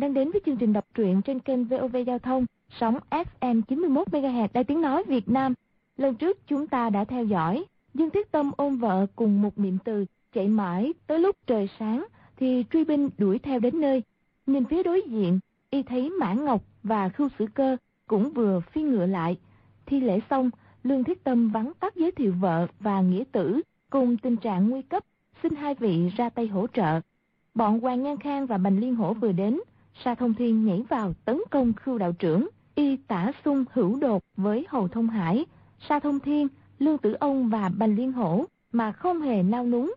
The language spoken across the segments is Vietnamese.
Bạn đang đến với chương trình đọc truyện trên kênh VOV Giao thông, sóng FM 91MHz Đài Tiếng Nói Việt Nam. Lần trước chúng ta đã theo dõi, Dương Thiết Tâm ôm vợ cùng một niệm từ, chạy mãi tới lúc trời sáng thì truy binh đuổi theo đến nơi. Nhìn phía đối diện, y thấy Mã Ngọc và Khưu Sử Cơ cũng vừa phi ngựa lại. Thi lễ xong, Lương Thiết Tâm vắng tắt giới thiệu vợ và nghĩa tử cùng tình trạng nguy cấp, xin hai vị ra tay hỗ trợ. Bọn Hoàng Nhan Khang và Bành Liên Hổ vừa đến, Sa Thông Thiên nhảy vào tấn công Khưu đạo trưởng, y tả xung hữu đột với Hồ Thông Hải, Sa Thông Thiên, Lưu Tử Ông và Bành Liên Hổ mà không hề nao núng.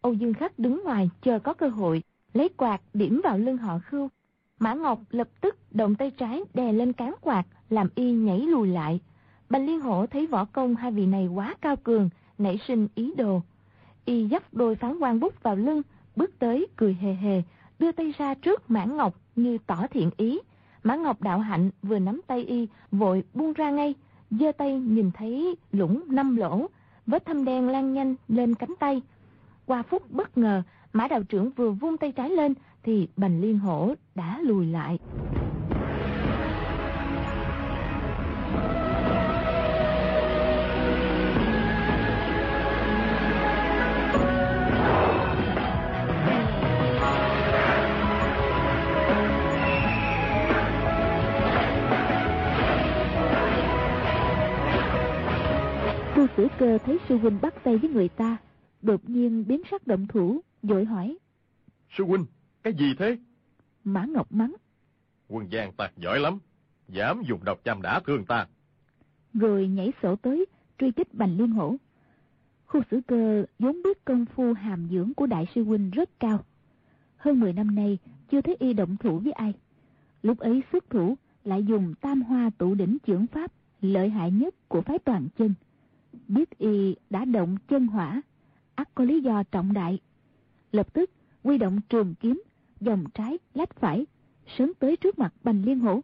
Âu Dương Khắc đứng ngoài chờ có cơ hội, lấy quạt điểm vào lưng họ Khưu. Mã Ngọc lập tức động tay trái đè lên cán quạt, làm y nhảy lùi lại. Bành Liên Hổ thấy võ công hai vị này quá cao cường, nảy sinh ý đồ. Y dắt đôi phán quan bút vào lưng, bước tới cười hề hề, đưa tay ra trước Mã Ngọc như tỏ thiện ý. Mã Ngọc đạo hạnh vừa nắm tay y, vội buông ra ngay, giơ tay nhìn thấy lũng năm lỗ, vết thâm đen lan nhanh lên cánh tay. Qua phút bất ngờ, Mã đạo trưởng vừa vung tay trái lên thì Bành Liên Hổ đã lùi lại. Sử Cơ thấy sư huynh bắt tay với người ta, đột nhiên biến sắc động thủ, vội hỏi. Sư huynh, cái gì thế? Mã Ngọc mắng. Quân giang tạc giỏi lắm, dám dùng độc châm đã thương ta. Rồi nhảy sổ tới, truy kích Bành Liên Hổ. Khu Sử Cơ vốn biết công phu hàm dưỡng của đại sư huynh rất cao. Hơn 10 năm nay chưa thấy y động thủ với ai. Lúc ấy xuất thủ lại dùng tam hoa tụ đỉnh trưởng pháp lợi hại nhất của phái toàn chân biết y đã động chân hỏa, ắt có lý do trọng đại. Lập tức quy động trường kiếm, dòng trái, lách phải, sớm tới trước mặt bành liên hổ.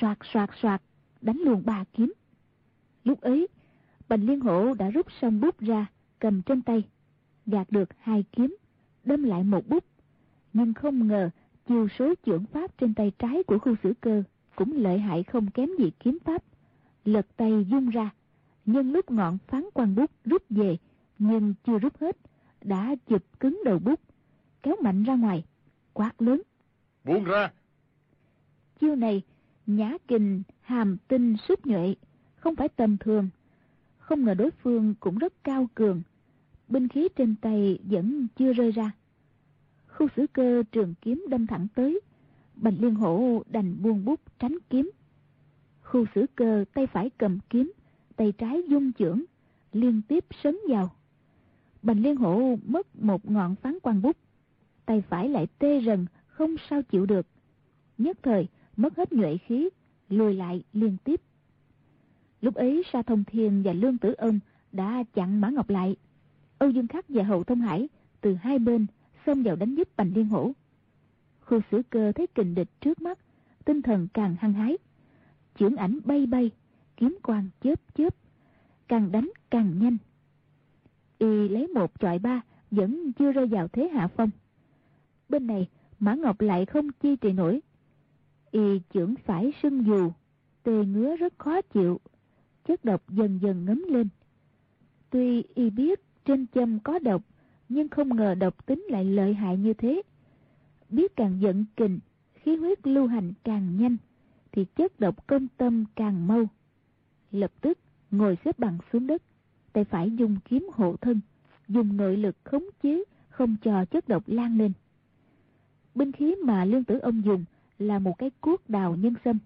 Soạt soạt soạt, đánh luôn ba kiếm. Lúc ấy, bành liên hổ đã rút xong bút ra, cầm trên tay, gạt được hai kiếm, đâm lại một bút. Nhưng không ngờ, chiều số chưởng pháp trên tay trái của khu sử cơ cũng lợi hại không kém gì kiếm pháp. Lật tay dung ra, nhân lúc ngọn phán quan bút rút về nhưng chưa rút hết đã chụp cứng đầu bút kéo mạnh ra ngoài quát lớn. Buông ra. Chiêu này nhã kình hàm tinh súc nhuệ không phải tầm thường. Không ngờ đối phương cũng rất cao cường. Binh khí trên tay vẫn chưa rơi ra. Khu xử cơ trường kiếm đâm thẳng tới. Bành liên hổ đành buông bút tránh kiếm. Khu xử cơ tay phải cầm kiếm tay trái dung chưởng, liên tiếp sấn vào. Bành liên hổ mất một ngọn phán quan bút. Tay phải lại tê rần, không sao chịu được. Nhất thời, mất hết nhuệ khí, lùi lại liên tiếp. Lúc ấy, sa thông thiên và lương tử ông đã chặn mã ngọc lại. Âu dương khắc và hậu thông hải từ hai bên xông vào đánh giúp bành liên hổ. Khu sử cơ thấy kình địch trước mắt, tinh thần càng hăng hái. Chưởng ảnh bay bay kiếm quang chớp chớp, càng đánh càng nhanh. Y lấy một chọi ba, vẫn chưa rơi vào thế hạ phong. Bên này, mã ngọc lại không chi trì nổi. Y chưởng phải sưng dù, tê ngứa rất khó chịu, chất độc dần dần ngấm lên. Tuy y biết trên châm có độc, nhưng không ngờ độc tính lại lợi hại như thế. Biết càng giận kình, khí huyết lưu hành càng nhanh, thì chất độc công tâm càng mau lập tức ngồi xếp bằng xuống đất, tay phải dùng kiếm hộ thân, dùng nội lực khống chế, không cho chất độc lan lên. Binh khí mà lương tử ông dùng là một cái cuốc đào nhân sâm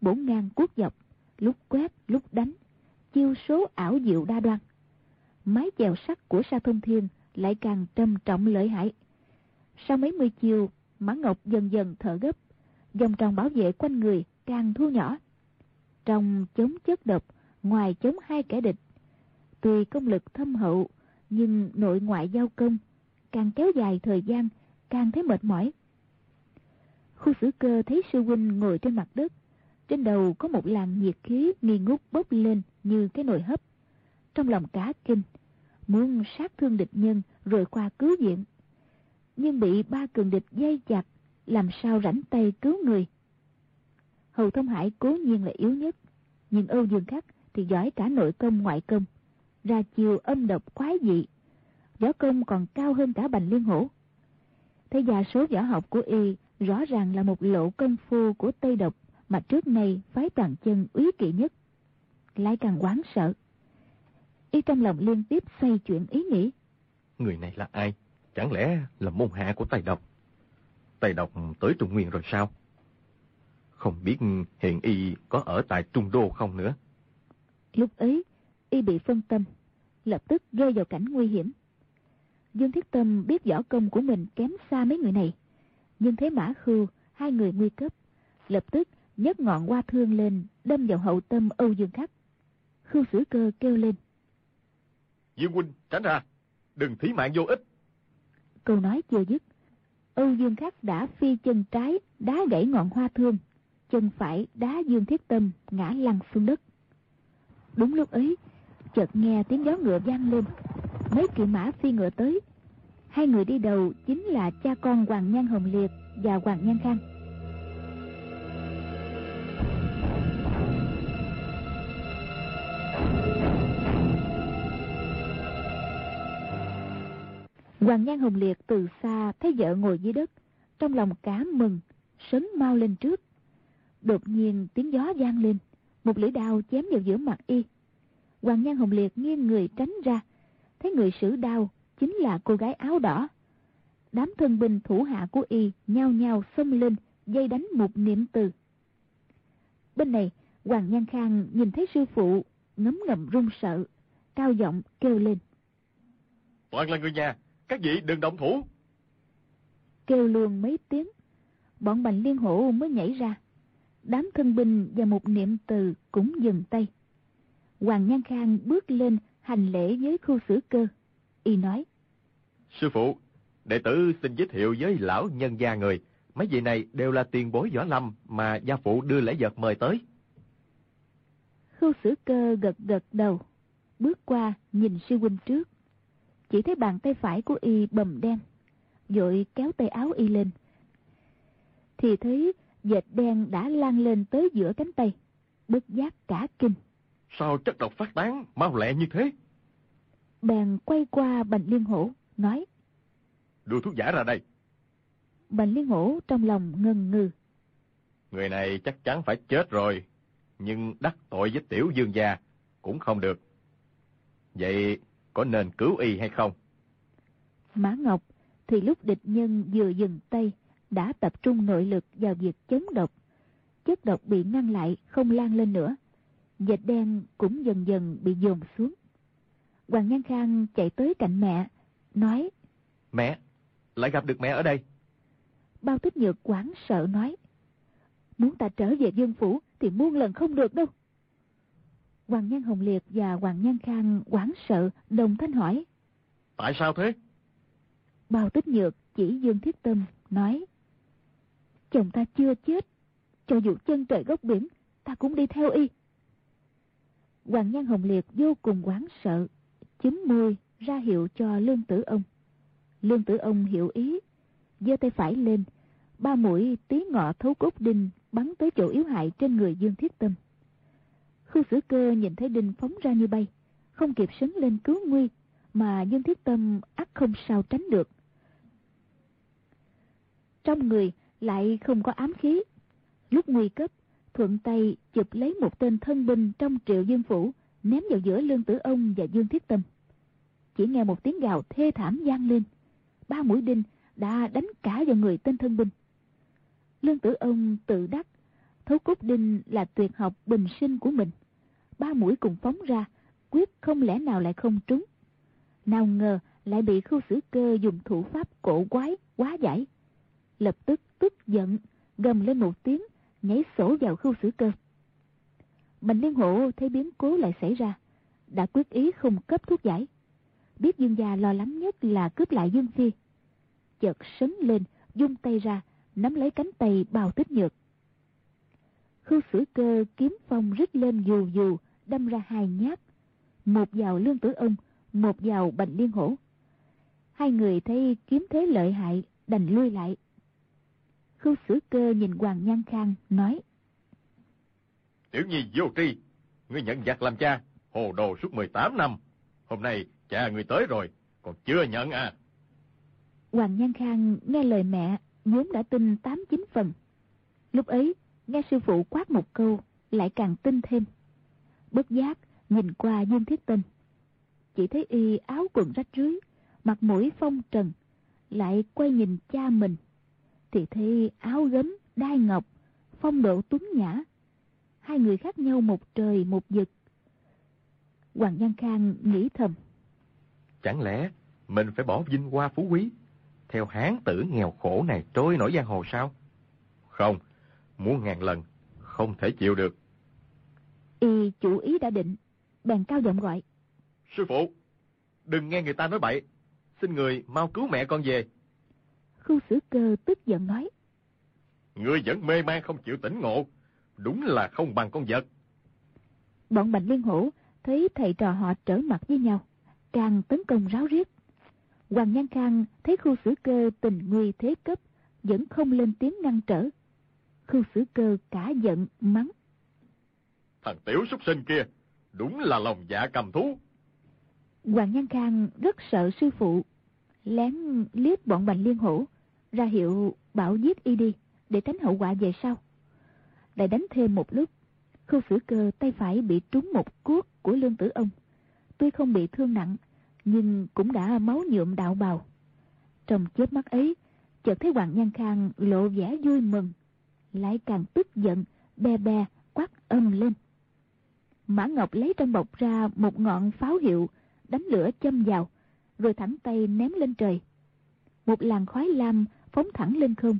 bổn ngang cuốc dọc, lúc quét, lúc đánh, chiêu số ảo diệu đa đoan. Mái chèo sắt của sa thông thiên lại càng trầm trọng lợi hại. Sau mấy mươi chiều mã ngọc dần dần thở gấp vòng tròn bảo vệ quanh người càng thu nhỏ trong chống chất độc, ngoài chống hai kẻ địch. Tuy công lực thâm hậu, nhưng nội ngoại giao công, càng kéo dài thời gian, càng thấy mệt mỏi. Khu xử cơ thấy sư huynh ngồi trên mặt đất, trên đầu có một làn nhiệt khí nghi ngút bốc lên như cái nồi hấp. Trong lòng cá kinh, muốn sát thương địch nhân rồi qua cứu viện. Nhưng bị ba cường địch dây chặt, làm sao rảnh tay cứu người. Hầu Thông Hải cố nhiên là yếu nhất, nhưng Âu Dương Khắc thì giỏi cả nội công ngoại công, ra chiều âm độc quái dị, võ công còn cao hơn cả Bành Liên Hổ. Thế gia số võ học của y rõ ràng là một lộ công phu của Tây Độc mà trước nay phái toàn chân úy kỵ nhất. Lại càng quán sợ. Y trong lòng liên tiếp xoay chuyển ý nghĩ. Người này là ai? Chẳng lẽ là môn hạ của Tây Độc? Tây Độc tới Trung Nguyên rồi sao? Không biết hiện y có ở tại Trung Đô không nữa. Lúc ấy, y bị phân tâm, lập tức rơi vào cảnh nguy hiểm. Dương Thiết Tâm biết võ công của mình kém xa mấy người này. Nhưng thế Mã Khưu, hai người nguy cấp, lập tức nhấc ngọn hoa thương lên, đâm vào hậu tâm Âu Dương Khắc. Khưu Sử Cơ kêu lên. Dương huynh, tránh ra, đừng thí mạng vô ích. Câu nói chưa dứt, Âu Dương Khắc đã phi chân trái đá gãy ngọn hoa thương, chân phải đá Dương Thiết Tâm ngã lăn xuống đất. Đúng lúc ấy, chợt nghe tiếng gió ngựa vang lên, mấy kỵ mã phi ngựa tới. Hai người đi đầu chính là cha con Hoàng Nhan Hồng Liệt và Hoàng Nhan Khang. Hoàng Nhan Hồng Liệt từ xa thấy vợ ngồi dưới đất, trong lòng cá mừng, sấn mau lên trước. Đột nhiên tiếng gió vang lên, một lưỡi đao chém vào giữa mặt y. Hoàng Nhan Hồng Liệt nghiêng người tránh ra, thấy người sử đao chính là cô gái áo đỏ. Đám thân binh thủ hạ của y nhao nhao xông lên, dây đánh một niệm từ. Bên này, Hoàng Nhan Khang nhìn thấy sư phụ, ngấm ngầm run sợ, cao giọng kêu lên. Toàn là người nhà, các vị đừng động thủ. Kêu luôn mấy tiếng, bọn bành liên hổ mới nhảy ra. Đám thân binh và một niệm từ cũng dừng tay. Hoàng Nhan Khang bước lên hành lễ với khu xử cơ. Y nói. Sư phụ, đệ tử xin giới thiệu với lão nhân gia người. Mấy vị này đều là tiền bối võ lâm mà gia phụ đưa lễ vật mời tới. Khu xử cơ gật gật đầu, bước qua nhìn sư huynh trước. Chỉ thấy bàn tay phải của y bầm đen, vội kéo tay áo y lên. Thì thấy dệt đen đã lan lên tới giữa cánh tay, bất giác cả kinh. Sao chất độc phát tán mau lẹ như thế? Bèn quay qua Bành Liên Hổ, nói. Đưa thuốc giả ra đây. Bành Liên Hổ trong lòng ngần ngừ. Người này chắc chắn phải chết rồi, nhưng đắc tội với tiểu dương gia cũng không được. Vậy có nên cứu y hay không? Mã Ngọc thì lúc địch nhân vừa dừng tay đã tập trung nội lực vào việc chống độc. Chất độc bị ngăn lại không lan lên nữa. Dệt đen cũng dần dần bị dồn xuống. Hoàng Nhan Khang chạy tới cạnh mẹ, nói Mẹ, lại gặp được mẹ ở đây. Bao tích nhược quán sợ nói Muốn ta trở về dương phủ thì muôn lần không được đâu. Hoàng Nhan Hồng Liệt và Hoàng Nhan Khang quán sợ đồng thanh hỏi Tại sao thế? Bao tích nhược chỉ Dương Thiết Tâm nói Chồng ta chưa chết. Cho dù chân trời góc biển, Ta cũng đi theo y. Hoàng Nhan Hồng Liệt vô cùng hoảng sợ chín môi ra hiệu cho Lương Tử Ông. Lương Tử Ông hiểu ý, giơ tay phải lên, Ba mũi tí ngọ thấu cốt đinh Bắn tới chỗ yếu hại trên người Dương Thiết Tâm. Khu sử cơ nhìn thấy đinh phóng ra như bay, Không kịp sấn lên cứu nguy, Mà Dương Thiết Tâm ắt không sao tránh được. Trong người lại không có ám khí. Lúc nguy cấp Thuận tay chụp lấy một tên thân binh Trong triệu dương phủ Ném vào giữa Lương Tử Ông và Dương Thiết Tâm. Chỉ nghe một tiếng gào thê thảm vang lên. Ba mũi đinh đã đánh cả vào người tên thân binh. Lương Tử Ông tự đắc Thấu cốt đinh là tuyệt học bình sinh của mình. Ba mũi cùng phóng ra, quyết không lẽ nào lại không trúng. Nào ngờ lại bị khu xử cơ dùng thủ pháp cổ quái, quá giải. Lập tức tức giận, gầm lên một tiếng, nhảy sổ vào khu xử cơ. Bành Liên Hộ thấy biến cố lại xảy ra, đã quyết ý không cấp thuốc giải. Biết Dương gia lo lắng nhất là cướp lại Dương Phi. Chợt sấn lên, dung tay ra, nắm lấy cánh tay bào tích nhược. Khu xử cơ kiếm phong rít lên dù dù, đâm ra hai nhát một vào lương tử ông một vào bành liên hổ hai người thấy kiếm thế lợi hại đành lui lại Khưu Sử Cơ nhìn Hoàng Nhan Khang nói. Tiểu nhi vô tri, ngươi nhận giặc làm cha, hồ đồ suốt 18 năm. Hôm nay cha ngươi tới rồi, còn chưa nhận à. Hoàng Nhan Khang nghe lời mẹ, vốn đã tin tám chín phần. Lúc ấy, nghe sư phụ quát một câu, lại càng tin thêm. Bất giác, nhìn qua Dương Thiết Tinh. Chỉ thấy y áo quần rách rưới, mặt mũi phong trần, lại quay nhìn cha mình. Thì thấy áo gấm, đai ngọc, phong độ tuấn nhã. Hai người khác nhau một trời một vực. Hoàng Văn Khang nghĩ thầm. Chẳng lẽ mình phải bỏ vinh hoa phú quý, theo hán tử nghèo khổ này trôi nổi giang hồ sao? Không, muốn ngàn lần, không thể chịu được. Y chủ ý đã định, bèn cao giọng gọi. Sư phụ, đừng nghe người ta nói bậy, xin người mau cứu mẹ con về. Khu sử cơ tức giận nói. Ngươi vẫn mê man không chịu tỉnh ngộ, đúng là không bằng con vật. Bọn Bạch Liên Hổ thấy thầy trò họ trở mặt với nhau, càng tấn công ráo riết. Hoàng Nhan Khang thấy khu sử cơ tình nguy thế cấp, vẫn không lên tiếng ngăn trở. Khu sử cơ cả giận, mắng. Thằng tiểu súc sinh kia, đúng là lòng dạ cầm thú. Hoàng Nhan Khang rất sợ sư phụ, lén liếc bọn Bạch Liên Hổ, ra hiệu bảo giết y đi, để tránh hậu quả về sau. Lại đánh thêm một lúc, khu phử cơ tay phải bị trúng một cuốc của lương tử ông. Tuy không bị thương nặng, nhưng cũng đã máu nhuộm đạo bào. Trong chớp mắt ấy, chợt thấy Hoàng Nhan Khang lộ vẻ vui mừng, lại càng tức giận, be be, quát âm lên. Mã Ngọc lấy trong bọc ra một ngọn pháo hiệu, đánh lửa châm vào, rồi thẳng tay ném lên trời. Một làn khói lam phóng thẳng lên không.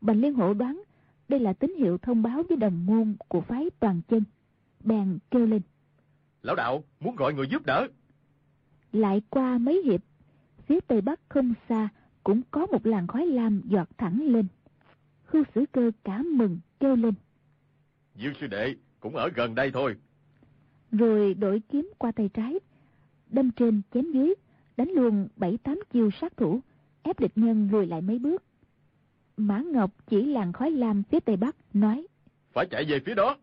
Bành Liên Hộ đoán đây là tín hiệu thông báo với đồng môn của phái toàn chân. Bèn kêu lên. Lão đạo, muốn gọi người giúp đỡ. Lại qua mấy hiệp, phía tây bắc không xa cũng có một làn khói lam giọt thẳng lên. Khưu sử cơ cả mừng kêu lên. Dương sư đệ cũng ở gần đây thôi. Rồi đổi kiếm qua tay trái, đâm trên chém dưới, đánh luôn bảy tám chiêu sát thủ, ép địch nhân lùi lại mấy bước. Mã Ngọc chỉ làn khói lam phía tây bắc, nói. Phải chạy về phía đó.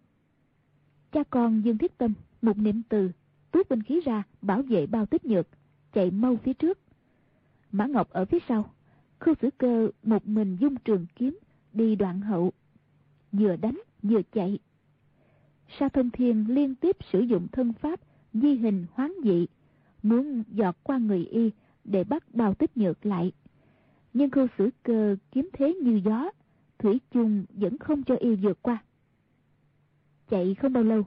Cha con Dương Thiết Tâm, một niệm từ, tuốt binh khí ra, bảo vệ bao tích nhược, chạy mau phía trước. Mã Ngọc ở phía sau, khu sử cơ một mình dung trường kiếm, đi đoạn hậu. Vừa đánh, vừa chạy. Sa thông thiên liên tiếp sử dụng thân pháp, di hình hoán dị, muốn dọt qua người y để bắt bao tích nhược lại nhưng khu sử cơ kiếm thế như gió, thủy chung vẫn không cho y vượt qua. Chạy không bao lâu,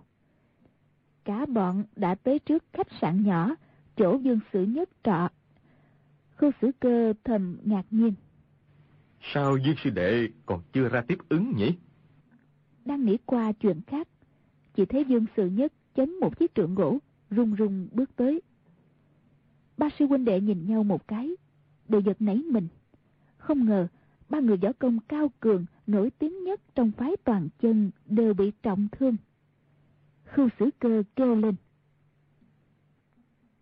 cả bọn đã tới trước khách sạn nhỏ, chỗ dương sử nhất trọ. Khu sử cơ thầm ngạc nhiên. Sao Dương sư đệ còn chưa ra tiếp ứng nhỉ? Đang nghĩ qua chuyện khác, chỉ thấy Dương Sự Nhất chấn một chiếc trượng gỗ, rung rung bước tới. Ba sư huynh đệ nhìn nhau một cái, đều giật nảy mình. Không ngờ, ba người võ công cao cường, nổi tiếng nhất trong phái toàn chân đều bị trọng thương. Khưu sử cơ kêu lên.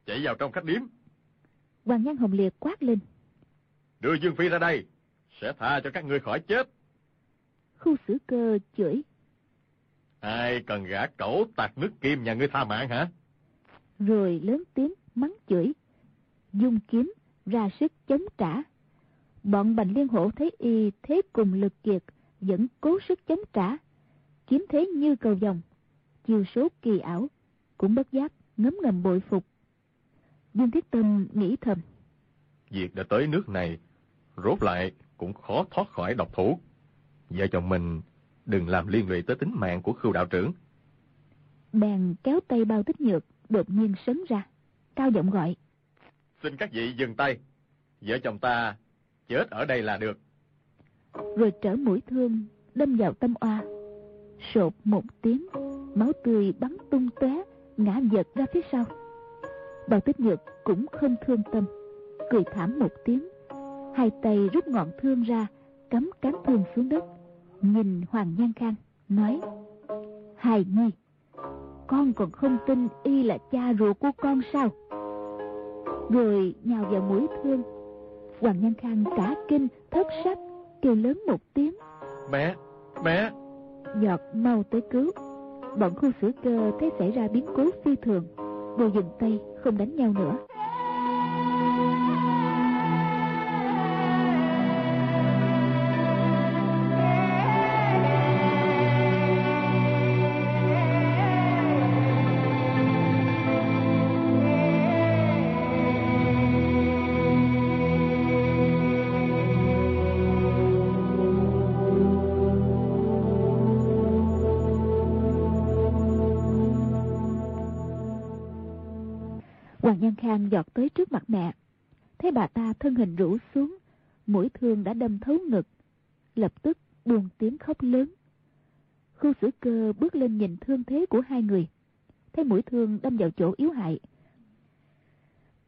Chạy vào trong khách điếm. Hoàng Nhan Hồng Liệt quát lên. Đưa Dương Phi ra đây, sẽ tha cho các ngươi khỏi chết. Khu sử cơ chửi. Ai cần gã cẩu tạt nước kim nhà ngươi tha mạng hả? Rồi lớn tiếng mắng chửi. Dung kiếm ra sức chống trả. Bọn Bành Liên Hổ thấy y thế cùng lực kiệt, vẫn cố sức chống trả. Kiếm thế như cầu vòng, chiều số kỳ ảo, cũng bất giác ngấm ngầm bội phục. Dương Thiết Tâm nghĩ thầm. Việc đã tới nước này, rốt lại cũng khó thoát khỏi độc thủ. Vợ chồng mình đừng làm liên lụy tới tính mạng của khưu đạo trưởng. Bèn kéo tay bao tích nhược, đột nhiên sấn ra, cao giọng gọi. Xin các vị dừng tay, vợ chồng ta chết ở đây là được. Rồi trở mũi thương, đâm vào tâm oa. Sột một tiếng, máu tươi bắn tung tóe ngã giật ra phía sau. Bao tích nhược cũng không thương tâm, cười thảm một tiếng. Hai tay rút ngọn thương ra, cắm cán thương xuống đất. Nhìn Hoàng Nhan Khang, nói Hài nhi, con còn không tin y là cha ruột của con sao? Rồi nhào vào mũi thương Hoàng Nhân Khang cả kinh thất sắc kêu lớn một tiếng. Mẹ, mẹ. Giọt mau tới cứu. Bọn khu xử cơ thấy xảy ra biến cố phi thường. Vừa dừng tay, không đánh nhau nữa. Thang Khang giọt tới trước mặt mẹ. Thấy bà ta thân hình rũ xuống, mũi thương đã đâm thấu ngực. Lập tức buồn tiếng khóc lớn. Khu Sử cơ bước lên nhìn thương thế của hai người. Thấy mũi thương đâm vào chỗ yếu hại.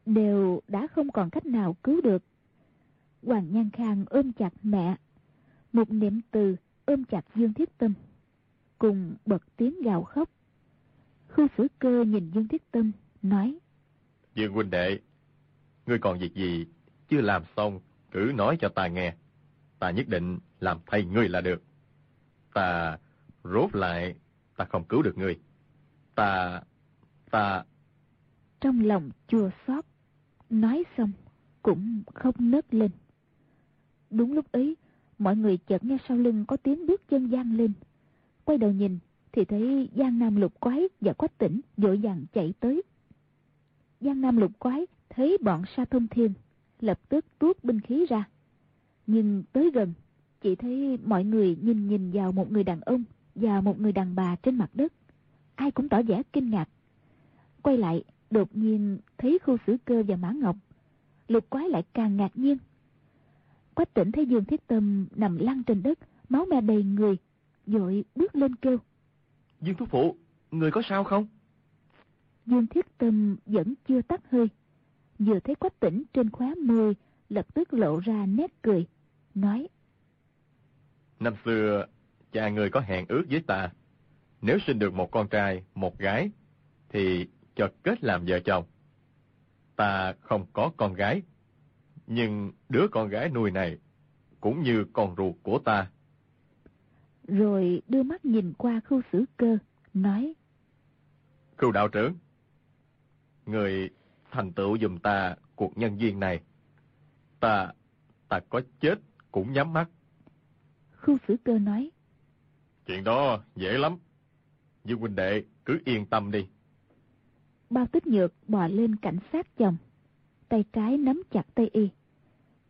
Đều đã không còn cách nào cứu được. Hoàng Nhan Khang ôm chặt mẹ. Một niệm từ ôm chặt Dương Thiết Tâm. Cùng bật tiếng gào khóc. Khu Sử cơ nhìn Dương Thiết Tâm, nói. Dương huynh đệ, ngươi còn việc gì chưa làm xong, cứ nói cho ta nghe. Ta nhất định làm thay ngươi là được. Ta rốt lại, ta không cứu được ngươi. Ta, ta... Trong lòng chua xót, nói xong cũng không nớt lên. Đúng lúc ấy, mọi người chợt nghe sau lưng có tiếng bước chân gian lên. Quay đầu nhìn thì thấy Giang Nam lục quái và quách tỉnh vội vàng chạy tới. Giang Nam lục quái thấy bọn sa thông thiên, lập tức tuốt binh khí ra. Nhưng tới gần, chỉ thấy mọi người nhìn nhìn vào một người đàn ông và một người đàn bà trên mặt đất. Ai cũng tỏ vẻ kinh ngạc. Quay lại, đột nhiên thấy khu xử cơ và mã ngọc. Lục quái lại càng ngạc nhiên. Quách tỉnh thấy Dương Thiết Tâm nằm lăn trên đất, máu me đầy người, vội bước lên kêu. Dương Thúc Phụ, người có sao không? Dương Thiết Tâm vẫn chưa tắt hơi. Vừa thấy quách tỉnh trên khóe môi, lập tức lộ ra nét cười, nói. Năm xưa, cha người có hẹn ước với ta. Nếu sinh được một con trai, một gái, thì cho kết làm vợ chồng. Ta không có con gái, nhưng đứa con gái nuôi này cũng như con ruột của ta. Rồi đưa mắt nhìn qua khu xử cơ, nói. Khưu đạo trưởng, người thành tựu dùm ta cuộc nhân duyên này. Ta, ta có chết cũng nhắm mắt. Khu xử cơ nói. Chuyện đó dễ lắm. Dương huynh đệ cứ yên tâm đi. Bao tích nhược bò lên cảnh sát chồng. Tay trái nắm chặt tay y.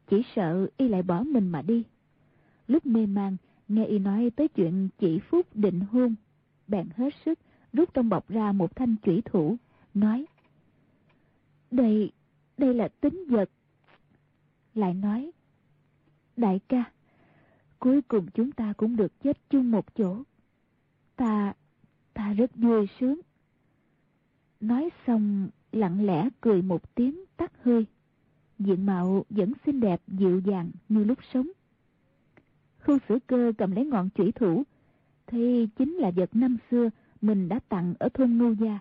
Chỉ sợ y lại bỏ mình mà đi. Lúc mê man, nghe y nói tới chuyện chỉ phút định hôn. Bèn hết sức rút trong bọc ra một thanh chủy thủ, nói. Đây, đây là tính vật. Lại nói, đại ca, cuối cùng chúng ta cũng được chết chung một chỗ. Ta, ta rất vui sướng. Nói xong, lặng lẽ cười một tiếng tắt hơi. Diện mạo vẫn xinh đẹp dịu dàng như lúc sống. Khu sử cơ cầm lấy ngọn chủy thủ, thì chính là vật năm xưa mình đã tặng ở thôn Ngô Gia.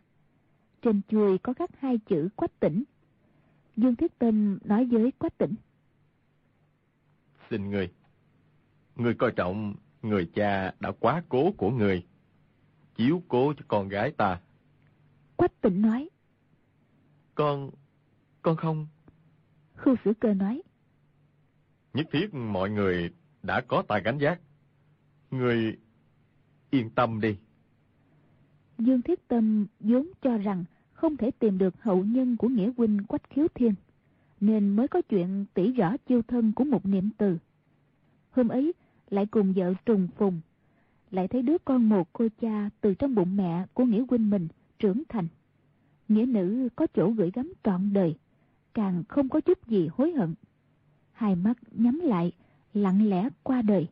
Trên chuôi có khắc hai chữ quách tỉnh. Dương Thiết Tâm nói với quách tỉnh. Xin người, người coi trọng người cha đã quá cố của người, chiếu cố cho con gái ta. Quách tỉnh nói. Con, con không. Khu sử cơ nói. Nhất thiết mọi người đã có tài gánh giác. Người yên tâm đi. Dương Thiết Tâm vốn cho rằng không thể tìm được hậu nhân của nghĩa huynh Quách Khiếu Thiên, nên mới có chuyện tỉ rõ chiêu thân của một niệm từ. Hôm ấy lại cùng vợ trùng phùng, lại thấy đứa con một cô cha từ trong bụng mẹ của nghĩa huynh mình trưởng thành. Nghĩa nữ có chỗ gửi gắm trọn đời, càng không có chút gì hối hận. Hai mắt nhắm lại, lặng lẽ qua đời.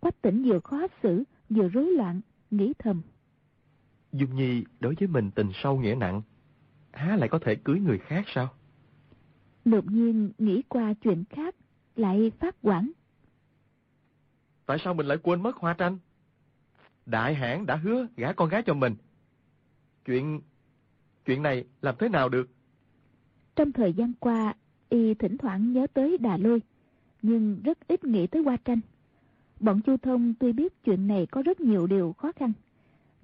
Quách tỉnh vừa khó xử, vừa rối loạn, nghĩ thầm. Dung Nhi đối với mình tình sâu nghĩa nặng, há lại có thể cưới người khác sao? Đột nhiên nghĩ qua chuyện khác, lại phát quản. Tại sao mình lại quên mất Hoa Tranh? Đại hãn đã hứa gả con gái cho mình. Chuyện... chuyện này làm thế nào được? Trong thời gian qua, y thỉnh thoảng nhớ tới Đà Lôi, nhưng rất ít nghĩ tới qua tranh. Bọn Chu Thông tuy biết chuyện này có rất nhiều điều khó khăn,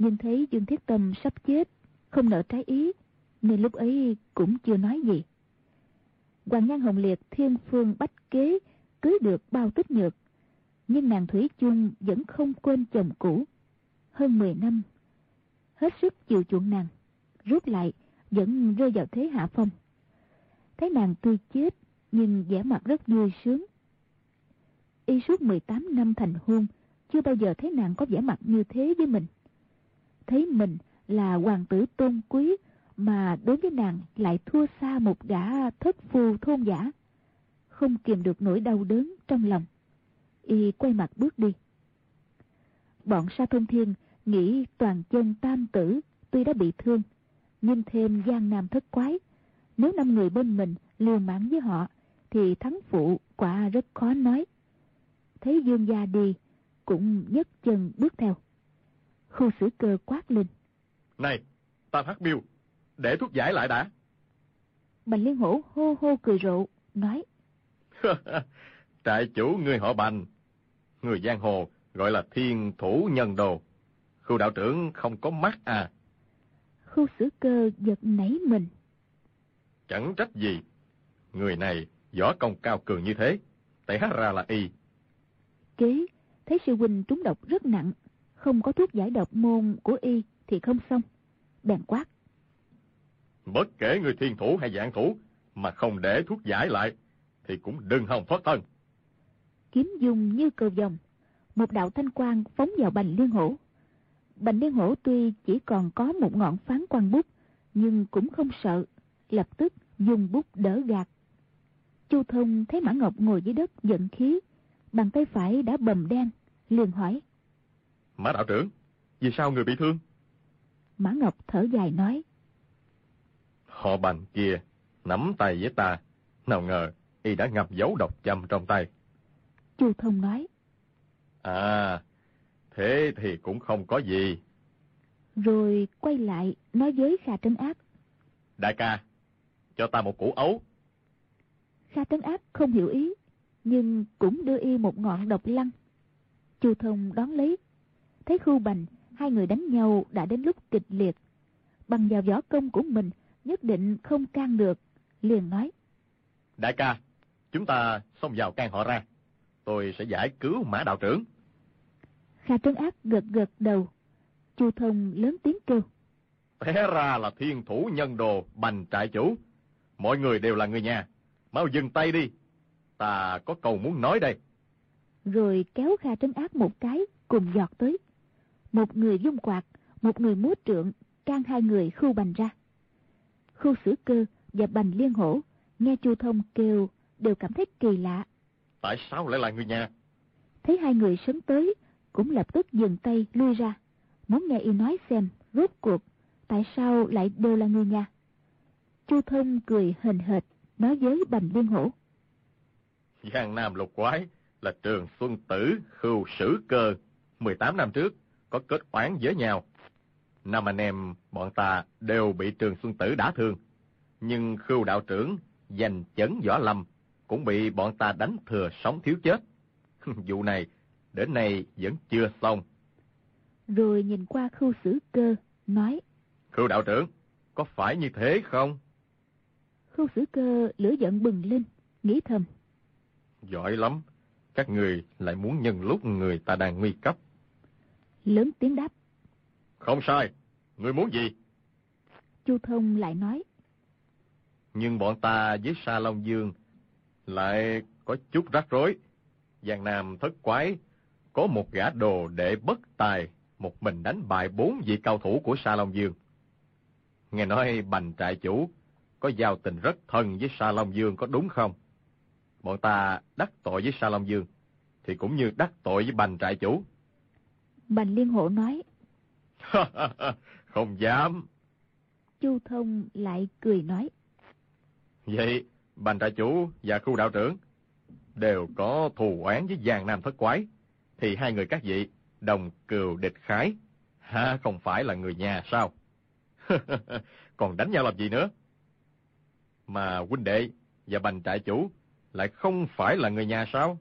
nhưng thấy Dương Thiết Tâm sắp chết, không nợ trái ý, nên lúc ấy cũng chưa nói gì. Hoàng Nhan Hồng Liệt thiên phương bách kế cưới được bao tích nhược, nhưng nàng Thủy chung vẫn không quên chồng cũ. Hơn 10 năm, hết sức chịu chuộng nàng, rút lại vẫn rơi vào thế hạ phong. Thấy nàng tuy chết nhưng vẻ mặt rất vui sướng. Y suốt 18 năm thành hôn, chưa bao giờ thấy nàng có vẻ mặt như thế với mình. Thấy mình là hoàng tử tôn quý mà đối với nàng lại thua xa một gã thất phu thôn giả. Không kiềm được nỗi đau đớn trong lòng. Y quay mặt bước đi. Bọn sa thông thiên nghĩ toàn chân tam tử tuy đã bị thương, nhưng thêm gian nam thất quái. Nếu năm người bên mình liều mạng với họ, thì thắng phụ quả rất khó nói. Thấy dương gia đi, cũng nhấc chân bước theo. Khu xử cơ quát lên. Này, Tam Hắc Miêu, để thuốc giải lại đã. Bành Liên Hổ hô hô cười rộ, nói. Trại chủ người họ Bành, người giang hồ gọi là thiên thủ nhân đồ. Khu đạo trưởng không có mắt à. Khu xử cơ giật nảy mình. Chẳng trách gì. Người này võ công cao cường như thế. Hát ra là y. Kế, thấy sư huynh trúng độc rất nặng. Không có thuốc giải độc môn của y thì không xong. Bèn quát. Bất kể người thiên thủ hay dạng thủ mà không để thuốc giải lại thì cũng đừng hòng thoát thân. Kiếm dung như cầu vòng. Một đạo thanh quang phóng vào bành liên hổ. Bành liên hổ tuy chỉ còn có một ngọn phán quan bút nhưng cũng không sợ. Lập tức dùng bút đỡ gạt. Chu Thông thấy Mã Ngọc ngồi dưới đất giận khí. Bàn tay phải đã bầm đen. liền hỏi. Mã đạo trưởng, vì sao người bị thương? Mã Ngọc thở dài nói. Họ bành kia, nắm tay với ta. Nào ngờ, y đã ngập dấu độc châm trong tay. Chu Thông nói. À, thế thì cũng không có gì. Rồi quay lại nói với Kha Trấn Áp. Đại ca, cho ta một củ ấu. Kha Trấn Áp không hiểu ý, nhưng cũng đưa y một ngọn độc lăng. Chu Thông đón lấy. Thấy khu bành, hai người đánh nhau đã đến lúc kịch liệt. Bằng vào võ công của mình, nhất định không can được. Liền nói. Đại ca, chúng ta xông vào can họ ra. Tôi sẽ giải cứu mã đạo trưởng. Kha Trấn Ác gật gật đầu. Chu Thông lớn tiếng kêu. Té ra là thiên thủ nhân đồ bành trại chủ. Mọi người đều là người nhà. Mau dừng tay đi. Ta có câu muốn nói đây. Rồi kéo Kha Trấn Ác một cái cùng giọt tới. Một người dung quạt, một người múa trượng, can hai người khu bành ra. Khu sử cơ và bành liên hổ, nghe Chu Thông kêu đều cảm thấy kỳ lạ. Tại sao lại là người nhà? Thấy hai người sấn tới, cũng lập tức dừng tay lui ra. Muốn nghe y nói xem, rốt cuộc, tại sao lại đều là người nhà? Chu Thông cười hền hệt, nói với Bành Liên Hổ. Giang Nam lục quái là trường Xuân Tử Khưu Sử Cơ. 18 năm trước, có kết oán với nhau. Năm anh em bọn ta đều bị trường Xuân Tử đả thương. Nhưng Khưu đạo trưởng giành chấn võ lâm cũng bị bọn ta đánh thừa sống thiếu chết. Vụ này đến nay vẫn chưa xong. Rồi nhìn qua khưu sử cơ, nói. Khưu đạo trưởng, có phải như thế không? Khưu sử cơ lửa giận bừng lên, nghĩ thầm. Giỏi lắm, các người lại muốn nhân lúc người ta đang nguy cấp. Lớn tiếng đáp. Không sai, người muốn gì? Chu Thông lại nói. Nhưng bọn ta với Sa Long Dương lại có chút rắc rối. Giang Nam thất quái, có một gã đồ để bất tài, một mình đánh bại bốn vị cao thủ của Sa Long Dương. Nghe nói bành trại chủ có giao tình rất thân với Sa Long Dương có đúng không? Bọn ta đắc tội với Sa Long Dương, thì cũng như đắc tội với bành trại chủ. Bành Liên Hộ nói. không dám. Chu Thông lại cười nói. Vậy, Bành trại chủ và khu đạo trưởng đều có thù oán với Giang Nam thất quái, thì hai người các vị đồng cừu địch khái, ha không phải là người nhà sao? Còn đánh nhau làm gì nữa? Mà huynh đệ và bành trại chủ lại không phải là người nhà sao?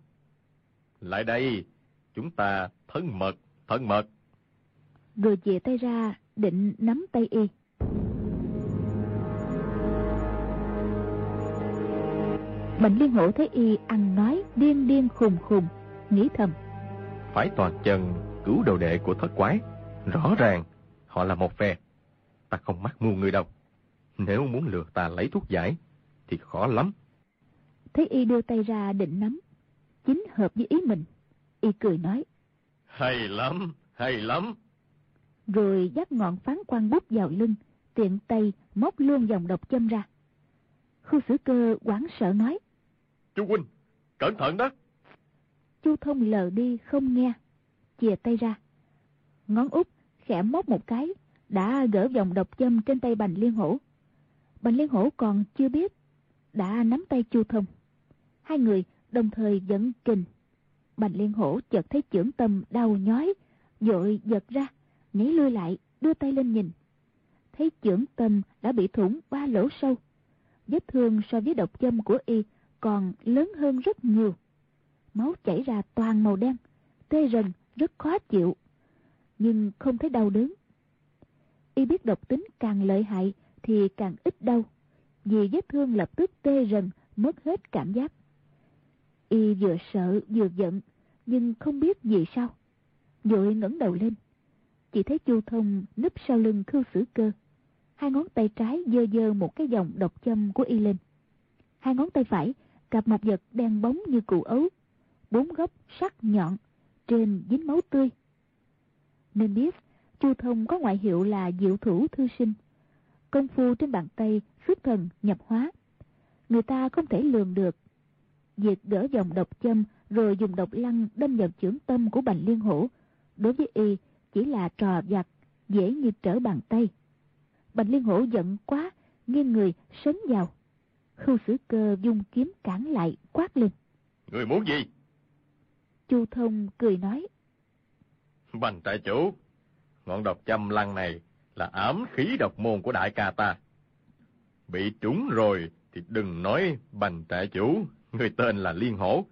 Lại đây, chúng ta thân mật, thân mật. Rồi chìa tay ra, định nắm tay y. Bành liên hổ thấy y ăn nói điên điên khùng khùng, nghĩ thầm. Phải toàn chân cứu đầu đệ của thất quái. Rõ ràng, họ là một phe. Ta không mắc mưu người đâu. Nếu muốn lừa ta lấy thuốc giải, thì khó lắm. Thấy y đưa tay ra định nắm, chính hợp với ý mình. Y cười nói. Hay lắm, hay lắm. Rồi dắt ngọn phán quan bút vào lưng, tiện tay móc luôn dòng độc châm ra. Khu sử cơ quán sợ nói. Chú huynh, cẩn thận đó. Chu thông lờ đi không nghe, chìa tay ra. Ngón út khẽ móc một cái, đã gỡ vòng độc châm trên tay bành liên hổ. Bành liên hổ còn chưa biết, đã nắm tay chu thông. Hai người đồng thời dẫn kình. Bành liên hổ chợt thấy trưởng tâm đau nhói, dội giật ra, nhảy lui lại, đưa tay lên nhìn. Thấy trưởng tâm đã bị thủng ba lỗ sâu. Vết thương so với độc châm của y còn lớn hơn rất nhiều. Máu chảy ra toàn màu đen, tê rần, rất khó chịu. Nhưng không thấy đau đớn. Y biết độc tính càng lợi hại thì càng ít đau. Vì vết thương lập tức tê rần, mất hết cảm giác. Y vừa sợ vừa giận, nhưng không biết vì sao. Vội ngẩng đầu lên. Chỉ thấy Chu Thông núp sau lưng khưu sử cơ. Hai ngón tay trái dơ dơ một cái dòng độc châm của y lên. Hai ngón tay phải cặp một vật đen bóng như cụ ấu. Bốn góc sắc nhọn, trên dính máu tươi. Nên biết, Chu Thông có ngoại hiệu là diệu thủ thư sinh. Công phu trên bàn tay xuất thần nhập hóa. Người ta không thể lường được. Việc gỡ dòng độc châm rồi dùng độc lăng đâm vào chưởng tâm của Bành Liên Hổ, đối với y chỉ là trò vặt, dễ như trở bàn tay. Bành Liên Hổ giận quá, nghiêng người sấn vào. Khưu sử cơ dung kiếm cản lại, quát lên. Người muốn gì? Chu Thông cười nói. Bành trại chủ, ngọn độc châm lăng này là ám khí độc môn của đại ca ta. Bị trúng rồi thì đừng nói bành trại chủ, người tên là Liên Hổ.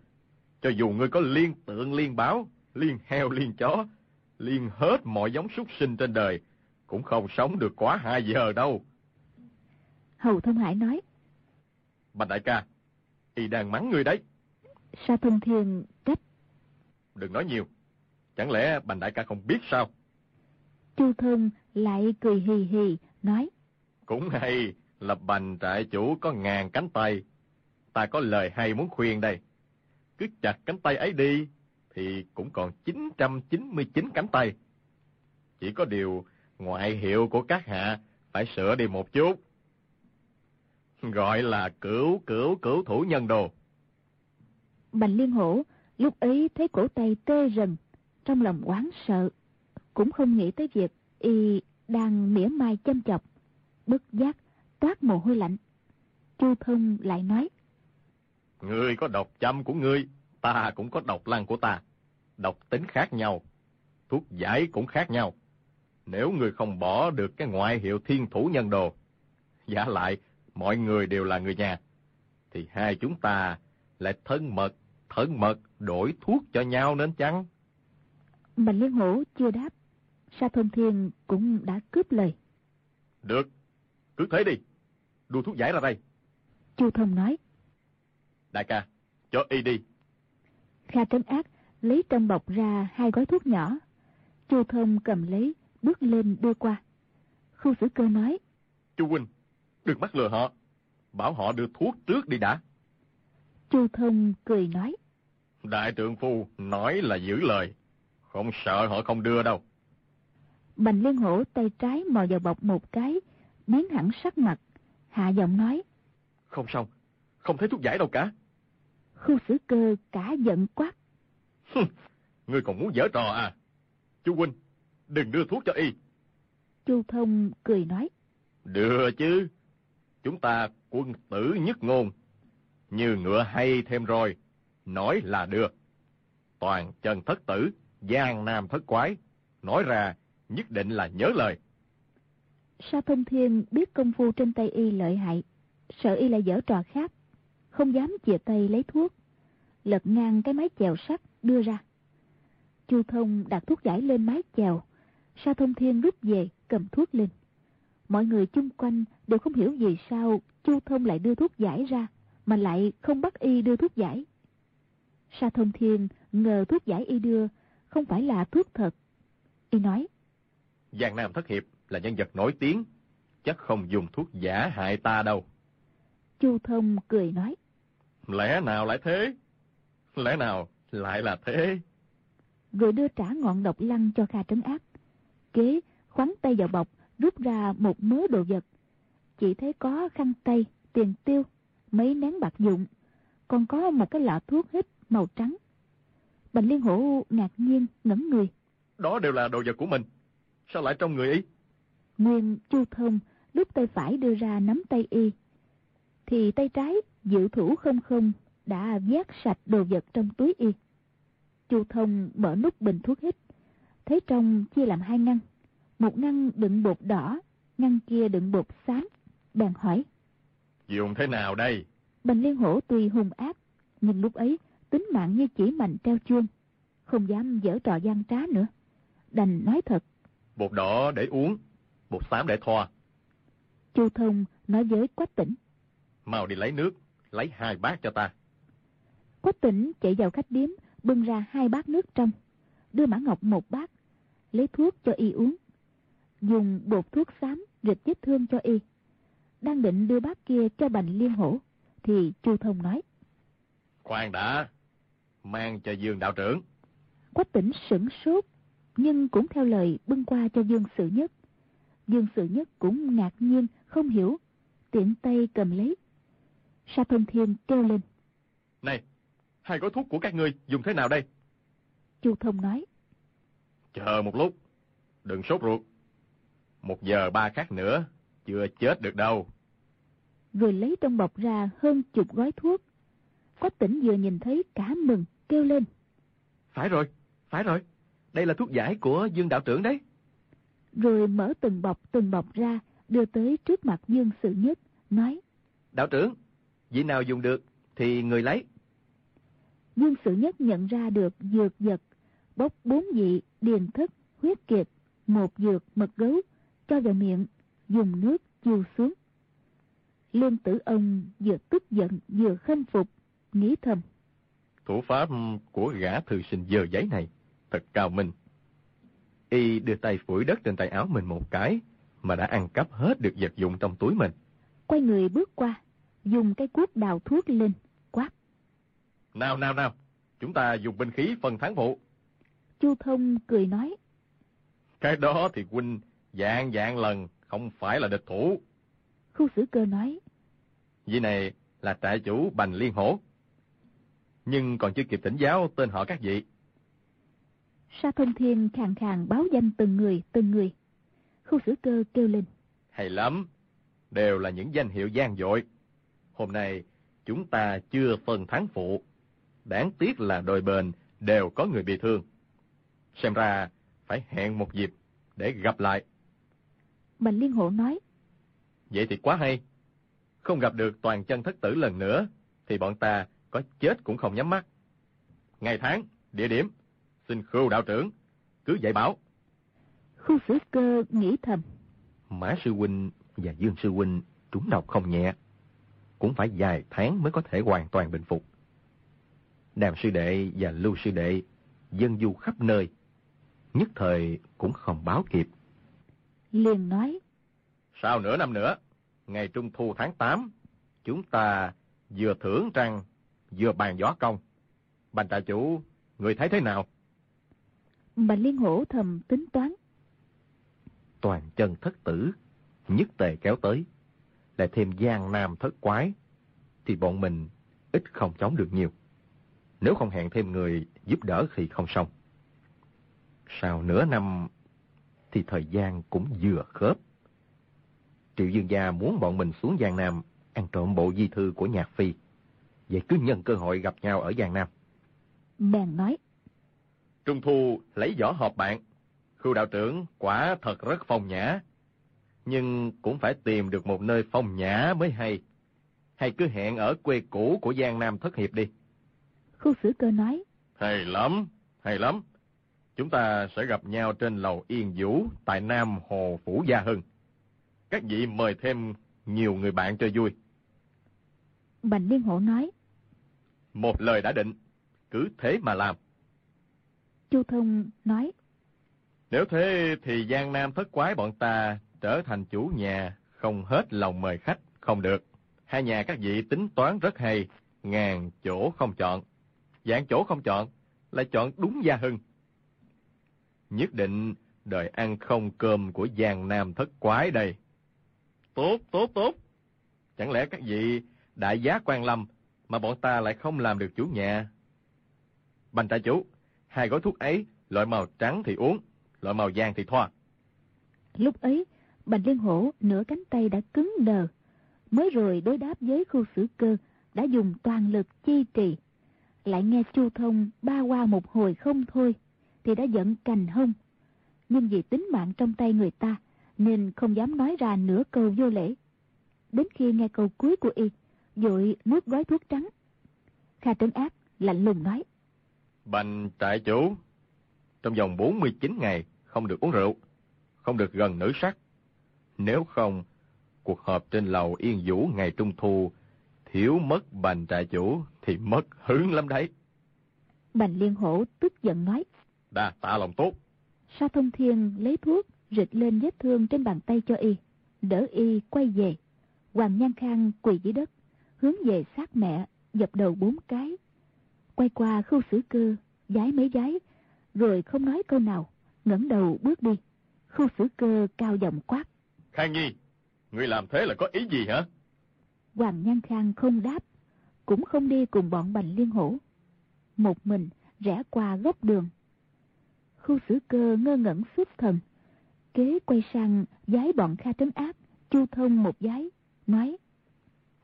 Cho dù ngươi có liên tượng liên báo, liên heo liên chó, liên hết mọi giống súc sinh trên đời, cũng không sống được quá hai giờ đâu. Hầu Thông Hải nói. Bạch đại ca, y đang mắng ngươi đấy. Sa Thông Thiên trách. Đừng nói nhiều, chẳng lẽ bành đại ca không biết sao? Chu Thông lại cười hì hì, nói. Cũng hay là bành trại chủ có ngàn cánh tay. Ta có lời hay muốn khuyên đây. Cứ chặt cánh tay ấy đi, thì cũng còn 999 cánh tay. Chỉ có điều ngoại hiệu của các hạ phải sửa đi một chút. Gọi là cửu cửu cửu thủ nhân đồ. Bành Liên Hổ lúc ấy thấy cổ tay tê rần, trong lòng oán sợ, cũng không nghĩ tới việc y đang mỉa mai châm chọc, bất giác toát mồ hôi lạnh. Chu Thông lại nói: Ngươi có độc châm của ngươi, ta cũng có độc lăng của ta. Độc tính khác nhau, thuốc giải cũng khác nhau. Nếu ngươi không bỏ được cái ngoại hiệu thiên thủ nhân đồ, giả lại mọi người đều là người nhà, thì hai chúng ta lại thân mật, thân mật đổi thuốc cho nhau nên chăng? Bành Liên Hổ chưa đáp, Sa Thông Thiên cũng đã cướp lời. Được, cứ thế đi, đưa thuốc giải ra đây. Chu Thông nói. Đại ca, cho y đi. Kha Trấn Ác lấy trong bọc ra hai gói thuốc nhỏ. Chu Thông cầm lấy, bước lên đưa qua. Khu sử cơ nói. Chu Huynh, đừng bắt lừa họ. Bảo họ đưa thuốc trước đi đã. Chu Thông cười nói. Đại trượng phu nói là giữ lời. Không sợ họ không đưa đâu. Bành liên hổ tay trái mò vào bọc một cái, biến hẳn sắc mặt. Hạ giọng nói. Không sao, không thấy thuốc giải đâu cả. Khu sử cơ cả giận quát. Ngươi còn muốn dở trò à? Chú Huynh, đừng đưa thuốc cho y. Chu Thông cười nói. Đưa chứ. Chúng ta quân tử nhất ngôn. Như ngựa hay thêm rồi, nói là đưa. Toàn chân thất tử, giang nam thất quái. Nói ra nhất định là nhớ lời. Sa Thông Thiên biết công phu trên tay y lợi hại, sợ y lại dở trò khác. Không dám chìa tay lấy thuốc, lật ngang cái mái chèo sắt đưa ra. Chu Thông đặt thuốc giải lên mái chèo, Sa Thông Thiên rút về cầm thuốc lên. Mọi người chung quanh đều không hiểu vì sao Chu Thông lại đưa thuốc giải ra, mà lại không bắt y đưa thuốc giải. Sa Thông Thiên ngờ thuốc giải y đưa không phải là thuốc thật. Y nói, Giang Nam Thất Hiệp là nhân vật nổi tiếng, chắc không dùng thuốc giả hại ta đâu. Chu Thông cười nói, Lẽ nào lại thế? Lẽ nào lại là thế? Rồi đưa trả ngọn độc lăng cho Kha trấn áp. Kế khoắn tay vào bọc, rút ra một mớ đồ vật. Chỉ thấy có khăn tay, tiền tiêu, mấy nén bạc dụng, còn có một cái lọ thuốc hít màu trắng. Bành Liên Hổ ngạc nhiên ngẩn người. Đó đều là đồ vật của mình. Sao lại trong người ý? Nguyên Chu Thông lúc tay phải đưa ra nắm tay y. Thì tay trái dự thủ không không đã vét sạch đồ vật trong túi y. Chu Thông mở nút bình thuốc hít. Thấy trong chia làm hai ngăn. Một ngăn đựng bột đỏ, ngăn kia đựng bột xám. Bèn hỏi. Dùng thế nào đây? Bành Liên Hổ tuy hung ác, nhưng lúc ấy tính mạng như chỉ mạnh treo chuông. Không dám dở trò gian trá nữa. Đành nói thật. Bột đỏ để uống, bột xám để thoa. Chu Thông nói với Quách Tỉnh. Mau đi lấy nước, lấy hai bát cho ta. Quách Tỉnh chạy vào khách điếm, bưng ra hai bát nước trong, đưa Mã Ngọc một bát, lấy thuốc cho y uống. Dùng bột thuốc xám rịch vết thương cho y. Đang định đưa bát kia cho Bành Liên Hổ, thì Chu Thông nói. Khoan đã, mang cho Dương đạo trưởng. Quách tỉnh sửng sốt, nhưng cũng theo lời bưng qua cho Dương Sự Nhất. Dương Sự Nhất cũng ngạc nhiên, không hiểu, tiện tay cầm lấy. Sa Thông Thiên kêu lên. Này, hai gói thuốc của các ngươi dùng thế nào đây? Chu Thông nói. Chờ một lúc, đừng sốt ruột. Một giờ ba khắc nữa, chưa chết được đâu. Rồi lấy trong bọc ra hơn chục gói thuốc. Quách tỉnh vừa nhìn thấy cả mừng, kêu lên. Phải rồi, phải rồi. Đây là thuốc giải của Dương đạo trưởng đấy. Rồi mở từng bọc từng bọc ra, đưa tới trước mặt Dương Sự Nhất, nói. Đạo trưởng, vị nào dùng được thì người lấy. Dương Sự Nhất nhận ra được dược vật, bốc bốn vị, điền thất, huyết kiệt, một dược mật gấu, cho vào miệng, dùng nước chiêu xuống. Lương tử ông vừa tức giận vừa khâm phục, nghĩ thầm. Thủ pháp của gã thư sinh dơ giấy này thật cao minh. Y đưa tay phủi đất trên tay áo mình một cái, mà đã ăn cắp hết được vật dụng trong túi mình. Quay người bước qua, dùng cái cuốc đào thuốc lên, quát. Nào nào nào, chúng ta dùng binh khí phân thắng vụ. Chu Thông cười nói. Cái đó thì huynh dạng dạng lần không phải là địch thủ. Khu sử cơ nói. Vị này là trại chủ Bành Liên Hổ. Nhưng còn chưa kịp tỉnh giáo tên họ các vị. Sa Thông Thiên khàn khàn báo danh từng người, từng người. Khu sử cơ kêu lên. Hay lắm, đều là những danh hiệu gian dội. Hôm nay chúng ta chưa phân thắng phụ. Đáng tiếc là đôi bên đều có người bị thương. Xem ra phải hẹn một dịp để gặp lại. Bành Liên Hộ nói. Vậy thì quá hay. Không gặp được toàn chân thất tử lần nữa, thì bọn ta có chết cũng không nhắm mắt. Ngày tháng, địa điểm, xin khưu đạo trưởng, cứ dạy bảo. Khu sử cơ nghĩ thầm. Mã sư huynh và Dương sư huynh trúng độc không nhẹ. Cũng phải vài tháng mới có thể hoàn toàn bình phục. Đàm sư đệ và lưu sư đệ dân du khắp nơi, nhất thời cũng không báo kịp. Liền nói. Sau nửa năm nữa, ngày trung thu tháng 8, chúng ta vừa thưởng trăng, vừa bàn gió công. Bành trà chủ, người thấy thế nào? Bành Liên Hổ thầm tính toán. Toàn chân thất tử, nhất tề kéo tới, lại thêm gian nam thất quái, thì bọn mình ít không chống được nhiều. Nếu không hẹn thêm người giúp đỡ thì không xong. Sau nửa năm thì thời gian cũng vừa khớp. Triệu Dương Gia muốn bọn mình xuống Giang Nam ăn trộm bộ di thư của Nhạc Phi. Vậy cứ nhân cơ hội gặp nhau ở Giang Nam. Bèn nói. Trung Thu lấy võ họp bạn. Khu đạo trưởng quả thật rất phong nhã. Nhưng cũng phải tìm được một nơi phong nhã mới hay. hay cứ hẹn ở quê cũ của Giang Nam Thất Hiệp đi. Khu xử cơ nói. Hay lắm, hay lắm. Chúng ta sẽ gặp nhau trên lầu Yên Vũ tại Nam Hồ Phủ Gia Hưng. Các vị mời thêm nhiều người bạn cho vui. Bành Liên Hổ nói. Một lời đã định, cứ thế mà làm. Chu Thông nói. Nếu thế thì Giang Nam thất quái bọn ta trở thành chủ nhà, không hết lòng mời khách, không được. Hai nhà các vị tính toán rất hay, ngàn chỗ không chọn. Dạng chỗ không chọn, lại chọn đúng gia hưng. Nhất định đời ăn không cơm của Giang Nam thất quái đây. Tốt, tốt, tốt. Chẳng lẽ các vị đại giá quan lâm mà bọn ta lại không làm được chủ nhà? Bành trại chủ, hai gói thuốc ấy, loại màu trắng thì uống, loại màu vàng thì thoa. Lúc ấy, Bành Liên Hổ nửa cánh tay đã cứng đờ. Mới rồi đối đáp với khu xử cơ, đã dùng toàn lực chi trì. Lại nghe Chu Thông ba qua một hồi không thôi, thì đã giận cành hông. Nhưng vì tính mạng trong tay người ta, nên không dám nói ra nửa câu vô lễ. Đến khi nghe câu cuối của y, dội nuốt gói thuốc trắng. Kha Trấn Ác lạnh lùng nói. Bành trại chủ, trong vòng 49 ngày không được uống rượu, không được gần nữ sắc. Nếu không, cuộc họp trên lầu Yên Vũ ngày Trung Thu thiếu mất bành trại chủ thì mất hứng lắm đấy. Bành Liên Hổ tức giận nói. Đa tạ lòng tốt. Sa Thông Thiên lấy thuốc rịch lên vết thương trên bàn tay cho y, đỡ y quay về. Hoàng Nhan Khang quỳ dưới đất, hướng về sát mẹ, dập đầu bốn cái. Quay qua khu xử cơ, giái mấy giái, rồi không nói câu nào, ngẩng đầu bước đi. Khu xử cơ cao giọng quát. Khang Nhi, ngươi làm thế là có ý gì hả? Hoàng Nhan Khang không đáp, cũng không đi cùng bọn Bành Liên Hổ. Một mình rẽ qua góc đường. Khu xử cơ ngơ ngẩn xuất thần. Kế quay sang giái bọn Kha Trấn Áp, chu thông một giái, nói.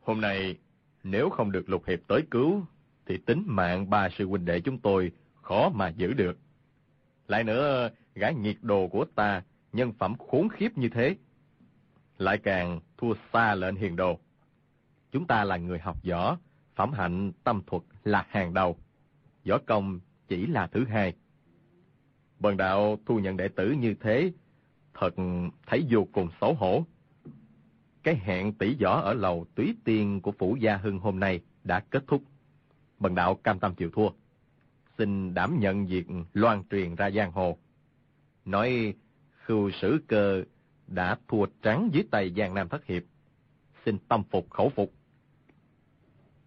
Hôm nay, nếu không được lục hiệp tới cứu, thì tính mạng ba sư huynh đệ chúng tôi khó mà giữ được. Lại nữa, gã nhiệt đồ của ta, nhân phẩm khốn khiếp như thế, lại càng thua xa lệnh hiền đồ. Chúng ta là người học võ, phẩm hạnh tâm thuật là hàng đầu. Võ công chỉ là thứ hai. Bần đạo thu nhận đệ tử như thế, thật thấy vô cùng xấu hổ. Cái hẹn tỷ võ ở lầu túy tiên của Phủ Gia Hưng hôm nay đã kết thúc. Bần đạo cam tâm chịu thua. Xin đảm nhận việc loan truyền ra giang hồ. Nói khưu sử cơ đã thua trắng dưới tay Giang Nam Thất Hiệp. Xin tâm phục khẩu phục.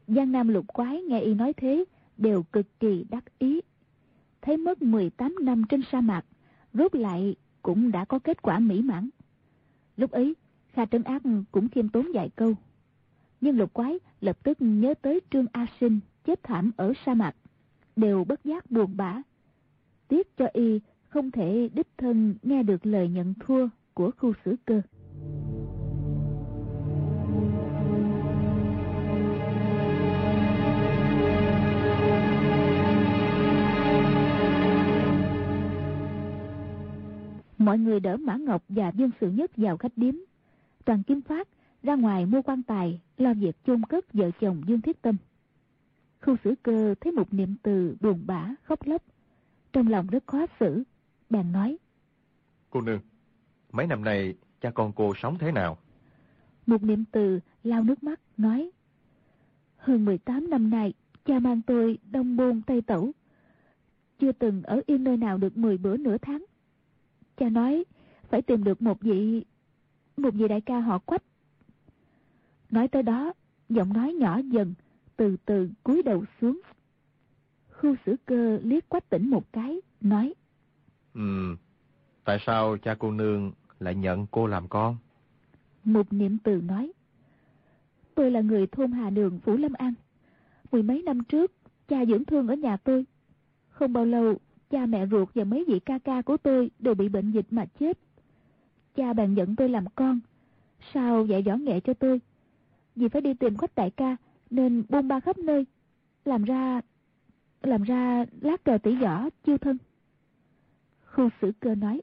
Giang Nam lục quái nghe y nói thế, đều cực kỳ đắc ý. Thấy mất 18 năm trên sa mạc, rốt lại cũng đã có kết quả mỹ mãn. Lúc ấy, Kha Trấn Ác cũng khiêm tốn vài câu. Nhưng lục quái lập tức nhớ tới Trương A Sinh chết thảm ở sa mạc, đều bất giác buồn bã. Tiếc cho y không thể đích thân nghe được lời nhận thua của khu xử cơ. Mọi người đỡ Mã Ngọc và Dương Sự Nhất vào khách điếm. Toàn Kim Phát ra ngoài mua quan tài, lo việc chôn cất vợ chồng Dương Thiết Tâm. Khu xử cơ thấy một niệm từ buồn bã, khóc lóc. Trong lòng rất khó xử, bèn nói. Cô nương, mấy năm nay cha con cô sống thế nào? Một niệm từ lau nước mắt, nói. Hơn 18 năm nay, cha mang tôi đông buôn tây tẩu. Chưa từng ở yên nơi nào được 10 bữa nửa tháng. Cha nói phải tìm được một vị một vị đại ca họ quách. Nói tới đó, giọng nói nhỏ dần, từ từ cúi đầu xuống. Khu xử cơ liếc quách tỉnh một cái, nói. Ừ, tại sao cha cô nương lại nhận cô làm con? Một niệm từ nói. Tôi là người thôn Hà Đường, Phủ Lâm An. Mười mấy năm trước, cha dưỡng thương ở nhà tôi. Không bao lâu, cha mẹ ruột và mấy vị ca ca của tôi đều bị bệnh dịch mà chết. Cha bàn nhận tôi làm con, sao dạy võ nghệ cho tôi. Vì phải đi tìm khách đại ca, nên buôn ba khắp nơi, làm ra... làm ra lát cờ tỷ võ chiêu thân. Khu sử cơ nói.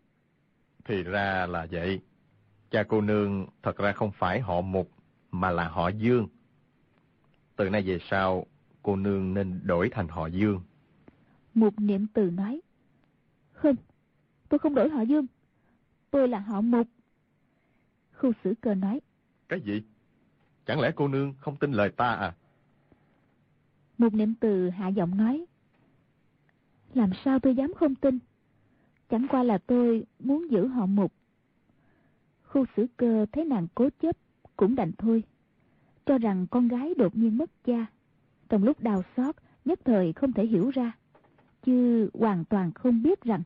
Thì ra là vậy. Cha cô nương thật ra không phải họ Mục, mà là họ Dương. Từ nay về sau, cô nương nên đổi thành họ Dương. Một niệm từ nói. Không, tôi không đổi họ Dương. Tôi là họ Mục. Khu xử cơ nói. Cái gì? Chẳng lẽ cô nương không tin lời ta à? Một niệm từ hạ giọng nói. Làm sao tôi dám không tin? Chẳng qua là tôi muốn giữ họ Mục. Khu xử cơ thấy nàng cố chấp, cũng đành thôi. Cho rằng con gái đột nhiên mất cha. Trong lúc đau xót, nhất thời không thể hiểu ra. Chứ hoàn toàn không biết rằng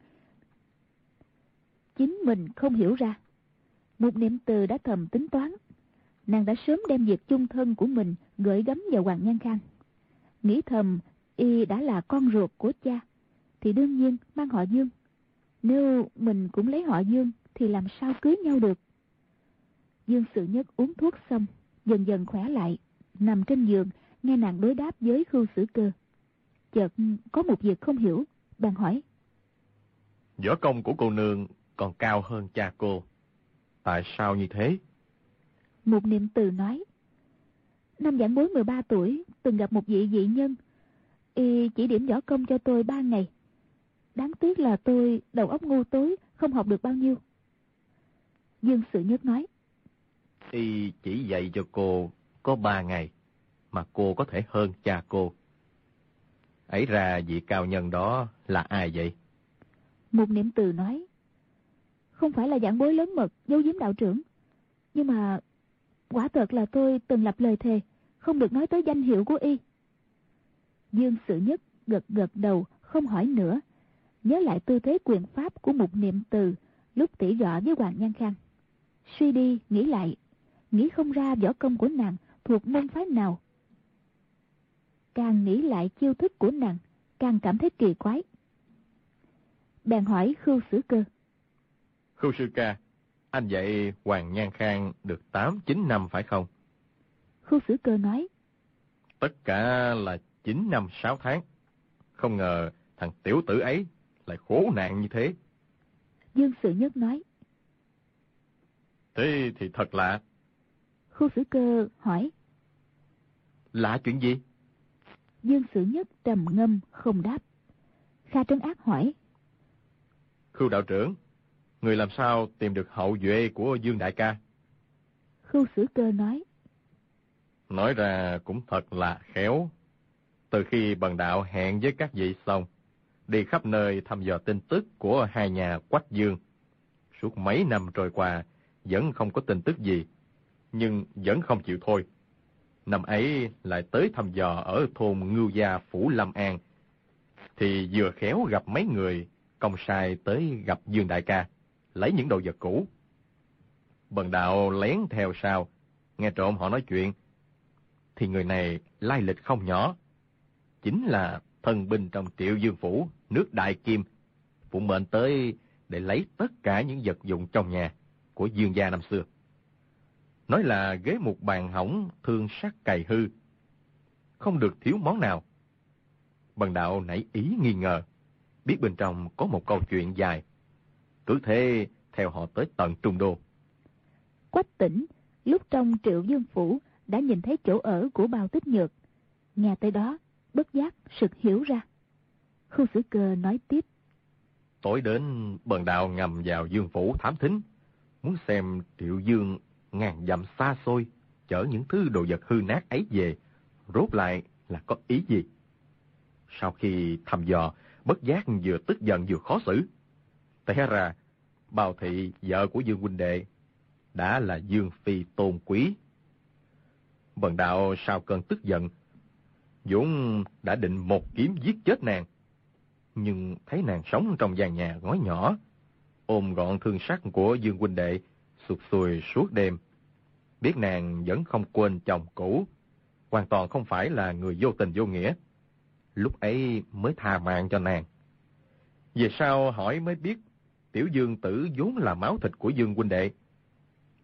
chính mình không hiểu ra. Một niệm từ đã thầm tính toán. Nàng đã sớm đem việc chung thân của mình gửi gắm vào Hoàng Nhan Khang. Nghĩ thầm, y đã là con ruột của cha, thì đương nhiên mang họ Dương. Nếu mình cũng lấy họ Dương, thì làm sao cưới nhau được? Dương Sự Nhất uống thuốc xong, dần dần khỏe lại, nằm trên giường, nghe nàng đối đáp với khưu sử cơ. Chợt có một việc không hiểu, bạn hỏi. Võ công của cô nương còn cao hơn cha cô. Tại sao như thế? Một niệm từ nói. Năm giảng bối 13 tuổi, từng gặp một vị dị nhân. Y chỉ điểm võ công cho tôi ba ngày. Đáng tiếc là tôi đầu óc ngu tối, không học được bao nhiêu. Dương Sự Nhất nói. Y chỉ dạy cho cô có ba ngày, mà cô có thể hơn cha cô. Ấy ra vị cao nhân đó là ai vậy? Một niệm từ nói. Không phải là giảng bối lớn mật, dấu giếm đạo trưởng. Nhưng mà quả thật là tôi từng lập lời thề, không được nói tới danh hiệu của y. Dương Sự Nhất gật gật đầu, không hỏi nữa. Nhớ lại tư thế quyền pháp của một niệm từ lúc tỉ gọ với Hoàng Nhan Khang. Suy đi, nghĩ lại, nghĩ không ra võ công của nàng thuộc môn phái nào. Càng nghĩ lại chiêu thức của nàng, càng cảm thấy kỳ quái. Bèn hỏi Khưu Sử Cơ. Khưu Sư Ca, anh dạy Hoàng Nhan Khang được 8-9 năm phải không? Khưu Sử Cơ nói. Tất cả là 9 năm 6 tháng. Không ngờ thằng tiểu tử ấy lại khổ nạn như thế. Dương Sự Nhất nói. Thế thì thật lạ. Khu Sử Cơ hỏi. Lạ chuyện gì? Dương Sử Nhất trầm ngâm không đáp. Kha Trấn Ác hỏi. Khưu đạo trưởng, người làm sao tìm được hậu duệ của Dương Đại ca? Khưu Sử Cơ nói. Nói ra cũng thật là khéo. Từ khi bần đạo hẹn với các vị xong, đi khắp nơi thăm dò tin tức của hai nhà Quách Dương. Suốt mấy năm trôi qua, vẫn không có tin tức gì, nhưng vẫn không chịu thôi. Năm ấy lại tới thăm dò ở thôn Ngưu Gia Phủ Lâm An, thì vừa khéo gặp mấy người công sai tới gặp Dương Đại ca, lấy những đồ vật cũ. Bần đạo lén theo sau, nghe trộm họ nói chuyện, thì người này lai lịch không nhỏ. Chính là thần binh trong triệu dương phủ, nước Đại Kim, phụ mệnh tới để lấy tất cả những vật dụng trong nhà của dương gia năm xưa. Nói là ghế một bàn hỏng, thương sắc cày hư. Không được thiếu món nào. Bần đạo nảy ý nghi ngờ, biết bên trong có một câu chuyện dài. Cứ thế theo họ tới tận Trung Đô. Quách tỉnh, lúc trong triệu dương phủ đã nhìn thấy chỗ ở của bao tích nhược. Nghe tới đó, bất giác sực hiểu ra. Khu sử cơ nói tiếp. Tối đến bần đạo ngầm vào dương phủ thám thính, muốn xem triệu dương ngàn dặm xa xôi, chở những thứ đồ vật hư nát ấy về, rốt lại là có ý gì? Sau khi thăm dò, bất giác vừa tức giận vừa khó xử. Té ra, bào thị vợ của Dương huynh đệ đã là Dương Phi tôn quý. Bần đạo sau cơn tức giận, Dũng đã định một kiếm giết chết nàng. Nhưng thấy nàng sống trong gian nhà ngói nhỏ, ôm gọn thương sắc của Dương huynh đệ, sụt sùi suốt đêm. Biết nàng vẫn không quên chồng cũ, hoàn toàn không phải là người vô tình vô nghĩa. Lúc ấy mới tha mạng cho nàng. Về sau hỏi mới biết, tiểu dương tử vốn là máu thịt của dương huynh đệ.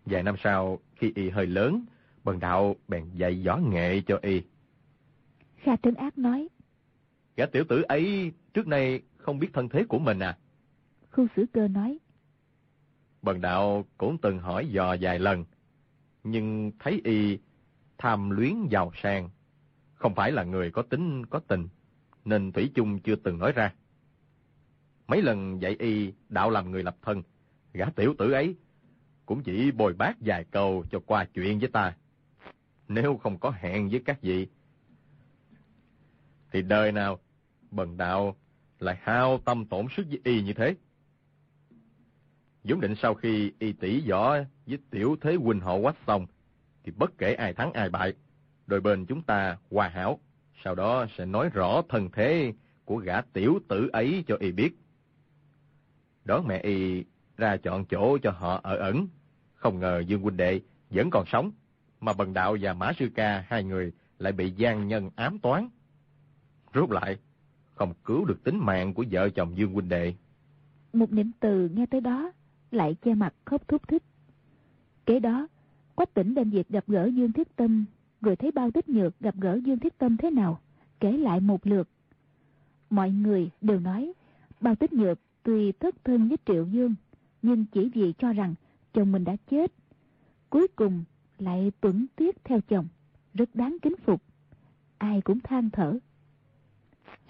Vài năm sau, khi y hơi lớn, bần đạo bèn dạy võ nghệ cho y. Kha Trấn Ác nói. Gã tiểu tử ấy trước nay không biết thân thế của mình à? Khu Sử Cơ nói. Bần đạo cũng từng hỏi dò vài lần, nhưng thấy y tham luyến giàu sang, Không phải là người có tính có tình, nên Thủy chung chưa từng nói ra. Mấy lần dạy y đạo làm người lập thân, gã tiểu tử ấy cũng chỉ bồi bác vài câu cho qua chuyện với ta. Nếu không có hẹn với các vị, thì đời nào bần đạo lại hao tâm tổn sức với y như thế. Dũng định sau khi y tỷ võ với tiểu thế huynh họ quách xong, thì bất kể ai thắng ai bại, đôi bên chúng ta hòa hảo, sau đó sẽ nói rõ thân thế của gã tiểu tử ấy cho y biết. Đón mẹ y ra chọn chỗ cho họ ở ẩn, không ngờ Dương huynh đệ vẫn còn sống, mà Bần Đạo và Mã Sư Ca hai người lại bị gian nhân ám toán. Rốt lại, không cứu được tính mạng của vợ chồng Dương huynh đệ. Một niệm từ nghe tới đó, lại che mặt khóc thúc thích. Kế đó, Quách tỉnh đem việc gặp gỡ Dương Thiết Tâm, rồi thấy bao tích nhược gặp gỡ Dương Thiết Tâm thế nào, kể lại một lượt. Mọi người đều nói, bao tích nhược tuy thất thân với Triệu Dương, nhưng chỉ vì cho rằng chồng mình đã chết. Cuối cùng lại tuẩn tuyết theo chồng, rất đáng kính phục. Ai cũng than thở.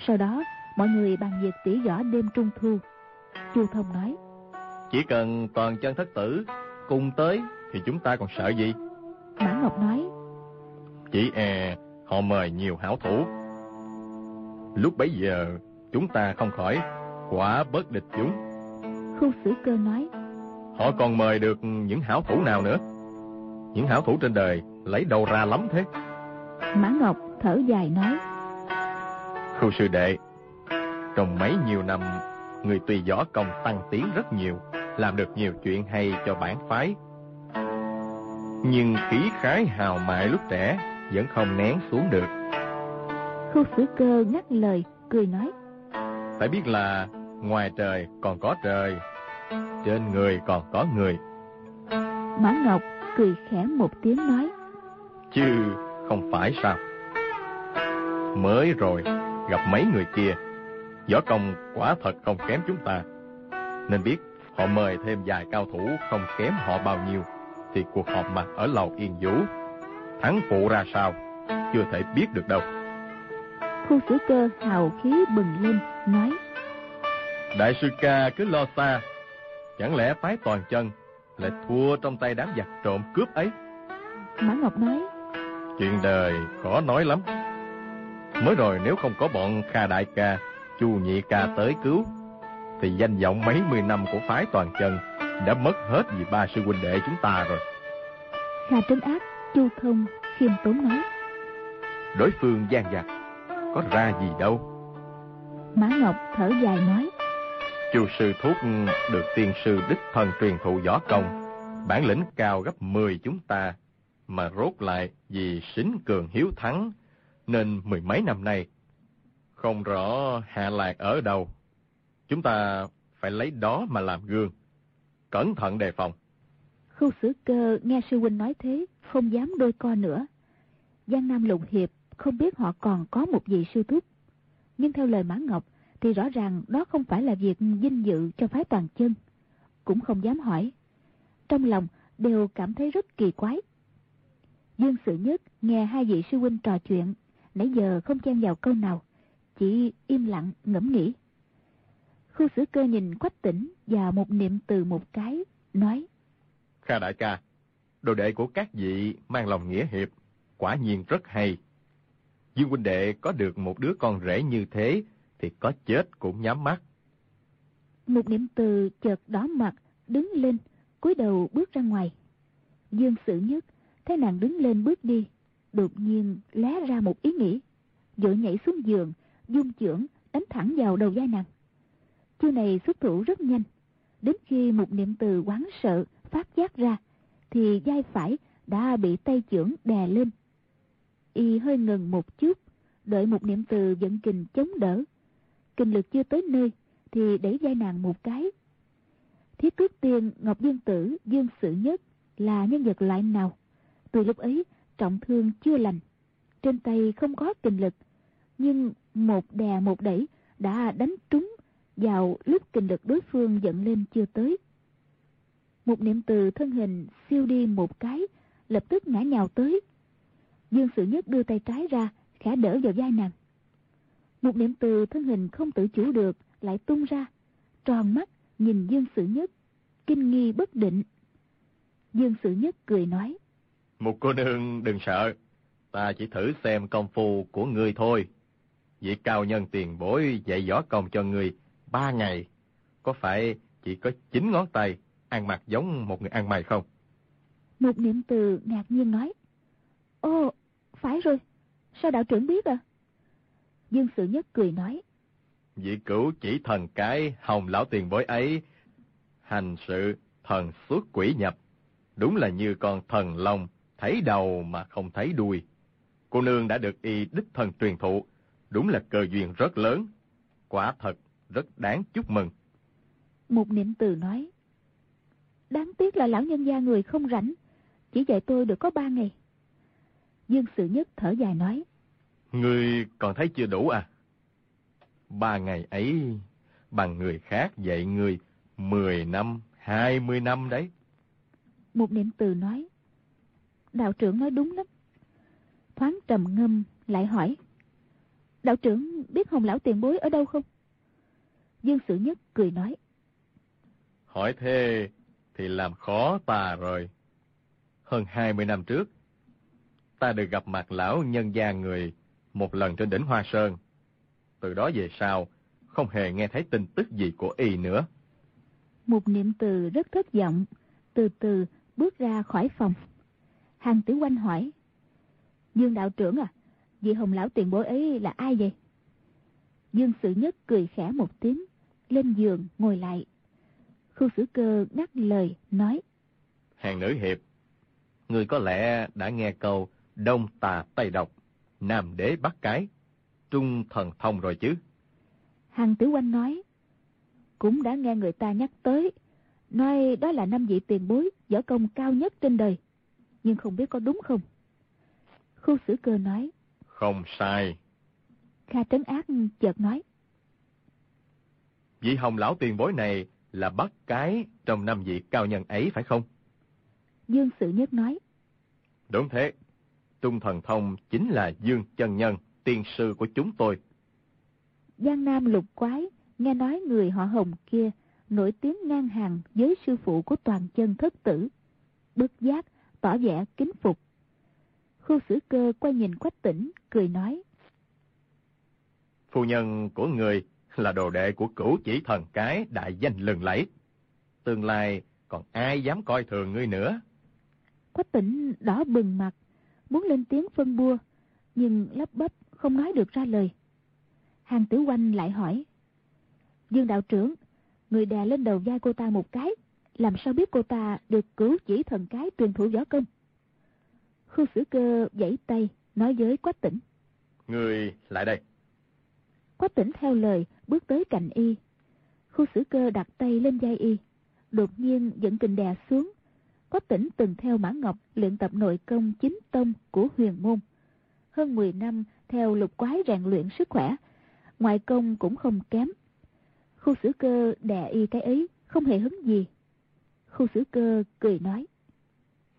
Sau đó, mọi người bàn việc tỉ võ đêm trung thu. Chu Thông nói, Chỉ cần toàn chân thất tử cùng tới thì chúng ta còn sợ gì? Mã Ngọc nói, Chỉ e họ mời nhiều hảo thủ. Lúc bấy giờ chúng ta không khỏi quả bất địch chúng. Khu Sử Cơ nói, Họ còn mời được những hảo thủ nào nữa? Những hảo thủ trên đời lấy đâu ra lắm thế? Mã Ngọc thở dài nói, Khu sư đệ, trong mấy nhiều năm, người tùy võ công tăng tiến rất nhiều, làm được nhiều chuyện hay cho bản phái. Nhưng khí khái hào mại lúc trẻ vẫn không nén xuống được. Khu Sử Cơ ngắt lời, cười nói, Phải biết là ngoài trời còn có trời, trên người còn có người, Mã Ngọc cười khẽ một tiếng nói, chứ không phải sao. Mới rồi, gặp mấy người kia, võ công quả thật không kém chúng ta. Nên biết họ mời thêm vài cao thủ không kém họ bao nhiêu, thì cuộc họp mặt ở lầu Yên Vũ, thắng phụ ra sao, chưa thể biết được đâu. Khu Sử Cơ hào khí bừng lên, nói, Đại sư ca cứ lo xa, chẳng lẽ phái toàn chân lại thua trong tay đám giặc trộm cướp ấy? Mã Ngọc nói, Chuyện đời khó nói lắm. Mới rồi nếu không có bọn Kha Đại Ca, Chu Nhị Ca tới cứu, thì danh vọng mấy mươi năm của phái toàn chân đã mất hết vì ba sư huynh đệ chúng ta rồi. Kha Trấn Ác, Chu Thông, khiêm tốn nói, Đối phương gian dặc, có ra gì đâu. Mã Ngọc thở dài nói, Chu sư thúc được tiên sư đích thân truyền thụ võ công, bản lĩnh cao gấp 10 chúng ta, mà rốt lại vì xính cường hiếu thắng, nên mười mấy năm nay, không rõ hạ lạc ở đâu. Chúng ta phải lấy đó mà làm gương, cẩn thận đề phòng. Khu Sử Cơ nghe sư huynh nói thế, không dám đôi co nữa. Giang Nam Lục Hiệp không biết họ còn có một vị sư thúc. Nhưng theo lời Mã Ngọc thì rõ ràng đó không phải là việc vinh dự cho phái toàn chân. Cũng không dám hỏi. Trong lòng đều cảm thấy rất kỳ quái. Dương Sự Nhất nghe hai vị sư huynh trò chuyện, nãy giờ không chen vào câu nào, chỉ im lặng ngẫm nghĩ. Khu Sử Cơ nhìn Quách Tỉnh và một niệm từ một cái, nói: Kha đại ca, đồ đệ của các vị mang lòng nghĩa hiệp, quả nhiên rất hay. Dương huynh đệ có được một đứa con rể như thế, thì có chết cũng nhắm mắt. Một niệm từ chợt đỏ mặt, đứng lên, cúi đầu bước ra ngoài. Dương Sử Nhất thấy nàng đứng lên bước đi, đột nhiên lóe ra một ý nghĩ, vội nhảy xuống giường, dung chưởng đánh thẳng vào đầu vai nàng. Chiêu này xuất thủ rất nhanh, đến khi một niệm từ quán sợ phát giác ra, thì vai phải đã bị tay chưởng đè lên. Y hơi ngừng một chút, đợi một niệm từ dẫn kình chống đỡ. Kinh lực chưa tới nơi, thì đẩy vai nàng một cái. Thiết cước tiên Ngọc Dương Tử Dương Sự Nhất là nhân vật loại nào? Từ lúc ấy, trọng thương chưa lành. Trên tay không có kinh lực, nhưng một đè một đẩy đã đánh trúng vào lúc kinh lực đối phương dẫn lên chưa tới. Một niệm từ thân hình siêu đi một cái, lập tức ngã nhào tới. Dương Sự Nhất đưa tay trái ra, khẽ đỡ vào vai nàng. Một niệm từ thân hình không tự chủ được lại tung ra, tròn mắt nhìn Dương Sự Nhất, kinh nghi bất định. Dương Sự Nhất cười nói. Một cô nương đừng sợ, ta chỉ thử xem công phu của ngươi thôi. Vị cao nhân tiền bối dạy võ công cho ngươi ba ngày, có phải chỉ có chín ngón tay, ăn mặc giống một người ăn mày không? Một niệm từ ngạc nhiên nói. Ồ, phải rồi, sao đạo trưởng biết à? Dương Sự Nhất cười nói. Vị cửu chỉ thần cái hồng lão tiền bối ấy, hành sự thần xuất quỷ nhập, đúng là như con thần long, thấy đầu mà không thấy đuôi. Cô nương đã được y đích thần truyền thụ, đúng là cơ duyên rất lớn, quả thật rất đáng chúc mừng. Một niệm từ nói, đáng tiếc là lão nhân gia người không rảnh, chỉ dạy tôi được có ba ngày. Dương Sự Nhất thở dài nói, Ngươi còn thấy chưa đủ à? Ba ngày ấy, bằng người khác dạy ngươi mười năm, hai mươi năm đấy. Một niệm từ nói, đạo trưởng nói đúng lắm. Thoáng trầm ngâm, lại hỏi, đạo trưởng biết hồng lão tiền bối ở đâu không? Dương Sử Nhất cười nói, hỏi thế thì làm khó ta rồi. Hơn hai mươi năm trước, ta được gặp mặt lão nhân gia người một lần trên đỉnh Hoa Sơn. Từ đó về sau, không hề nghe thấy tin tức gì của y nữa. Một niệm từ rất thất vọng, từ từ bước ra khỏi phòng. Hàng tử quanh hỏi, Dương đạo trưởng à, vị hồng lão tiền bối ấy là ai vậy? Dương sự nhất cười khẽ một tiếng, lên giường ngồi lại. Khu xử cơ ngắt lời, nói. Hàng nữ hiệp, người có lẽ đã nghe câu đông tà tây độc, nam đế bắt cái, trung thần thông rồi chứ. Hàng tử quanh nói, cũng đã nghe người ta nhắc tới, nói đó là năm vị tiền bối, võ công cao nhất trên đời, nhưng không biết có đúng không? Khu xử cơ nói, Không sai. Kha trấn ác chợt nói, Vị hồng lão tiền bối này là bắt cái trong năm vị cao nhân ấy phải không? Dương Sự Nhất nói, Đúng thế. Trung thần thông chính là Dương chân nhân, tiên sư của chúng tôi. Giang Nam lục quái, nghe nói người họ hồng kia nổi tiếng ngang hàng với sư phụ của toàn chân thất tử. Bất giác, tỏ vẻ kính phục. Khu xử cơ quay nhìn quách tỉnh, cười nói. Phu nhân của người là đồ đệ của cửu chỉ thần cái đại danh lừng lẫy. Tương lai còn ai dám coi thường ngươi nữa. Quách tỉnh đỏ bừng mặt, muốn lên tiếng phân bua, nhưng lắp bắp không nói được ra lời. Hàng tử quanh lại hỏi. Dương đạo trưởng, người đè lên đầu vai cô ta một cái, làm sao biết cô ta được cứu chỉ thần cái truyền thủ võ công? Khu xử cơ giãy tay, nói với quách tỉnh. Người lại đây. Quách tỉnh theo lời, bước tới cạnh y. Khu xử cơ đặt tay lên vai y, đột nhiên dẫn kình đè xuống. Quách tỉnh từng theo Mã Ngọc luyện tập nội công chính tông của huyền môn. Hơn 10 năm theo lục quái rèn luyện sức khỏe, ngoại công cũng không kém. Khu xử cơ đè y cái ấy, không hề hứng gì. Khu xử cơ cười nói.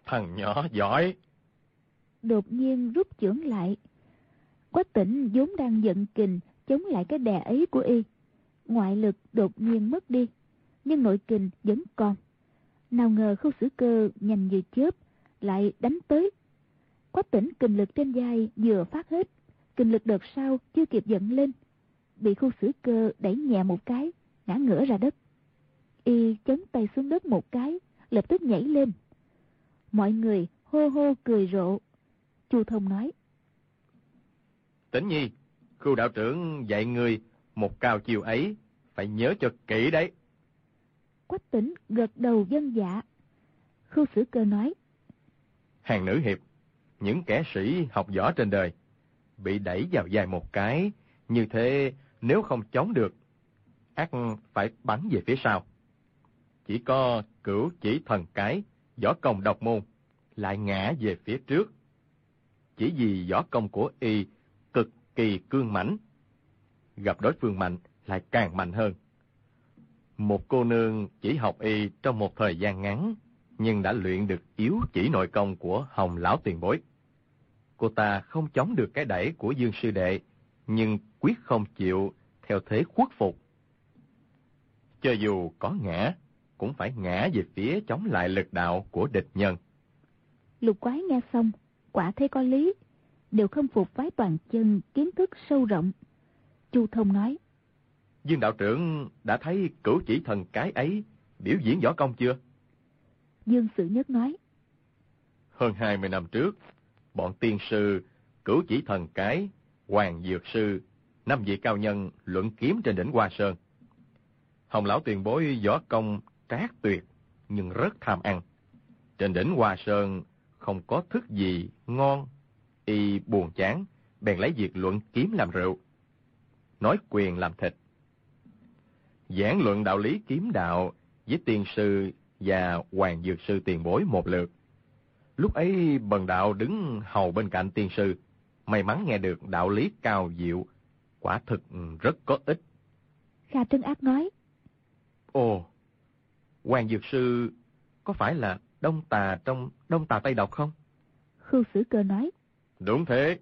Thằng nhỏ giỏi. Đột nhiên rút chưởng lại. Quách tỉnh vốn đang giận kình chống lại cái đè ấy của y. Ngoại lực đột nhiên mất đi, nhưng nội kình vẫn còn. Nào ngờ khu xử cơ nhanh như chớp, lại đánh tới. Quách tỉnh kình lực trên vai vừa phát hết, kình lực đợt sau chưa kịp dẫn lên. Bị khu xử cơ đẩy nhẹ một cái, ngã ngửa ra đất. Y chấn tay xuống đất một cái, lập tức nhảy lên. Mọi người hô hô cười rộ. Chu Thông nói. Tĩnh nhi, khu đạo trưởng dạy người một cao chiều ấy, phải nhớ cho kỹ đấy. Quách tỉnh gật đầu dân dạ. Khu xử cơ nói. Hàng nữ hiệp, những kẻ sĩ học võ trên đời, bị đẩy vào dài một cái, như thế nếu không chống được, ác phải bắn về phía sau. Chỉ có cửu chỉ thần cái, võ công độc môn, lại ngã về phía trước. Chỉ vì võ công của y cực kỳ cương mãnh, gặp đối phương mạnh lại càng mạnh hơn. Một cô nương chỉ học y trong một thời gian ngắn, nhưng đã luyện được yếu chỉ nội công của hồng lão tiền bối. cô ta không chống được cái đẩy của Dương Sư Đệ, nhưng quyết không chịu theo thế khuất phục. Cho dù có ngã, cũng phải ngã về phía chống lại lực đạo của địch nhân. Lục quái nghe xong, quả thấy có lý, đều không phục phái toàn chân kiến thức sâu rộng. Chu Thông nói, Dương đạo trưởng đã thấy cửu chỉ thần cái ấy biểu diễn võ công chưa? Dương Sự Nhất nói, Hơn 20 năm trước, bọn tiên sư, cửu chỉ thần cái, hoàng dược sư, năm vị cao nhân luận kiếm trên đỉnh Hoa Sơn. Hồng lão tiền bối võ công trác tuyệt, nhưng rất tham ăn. Trên đỉnh Hoa Sơn không có thức gì ngon, y buồn chán, bèn lấy việc luận kiếm làm rượu, nói quyền làm thịt. Giảng luận đạo lý kiếm đạo với tiên sư và hoàng dược sư tiền bối một lượt. Lúc ấy bần đạo đứng hầu bên cạnh tiên sư, may mắn nghe được đạo lý cao diệu, quả thực rất có ích. Kha Trân Ác nói, Ồ, Hoàng Dược Sư có phải là đông tà trong đông tà Tây Độc không? Khưu Sử Cơ nói, Đúng thế,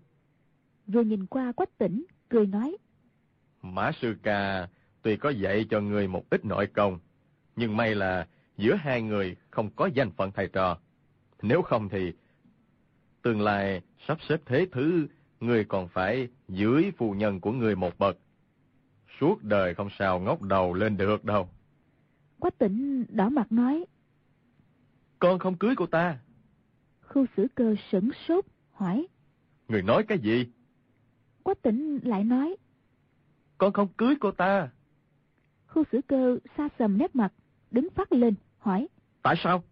vừa nhìn qua quách tỉnh, cười nói, Mã Sư Ca tuy có dạy cho người một ít nội công, nhưng may là giữa hai người không có danh phận thầy trò. Nếu không thì tương lai sắp xếp thế thứ, người còn phải dưới phu nhân của người một bậc. Suốt đời không sao ngóc đầu lên được đâu. Quách tỉnh đỏ mặt nói, Con không cưới cô ta. Khưu Sử Cơ sửng sốt, hỏi, Người nói cái gì? quách tỉnh lại nói, Con không cưới cô ta. Khưu Sử Cơ xa sầm nét mặt, đứng phát lên, hỏi, Tại sao?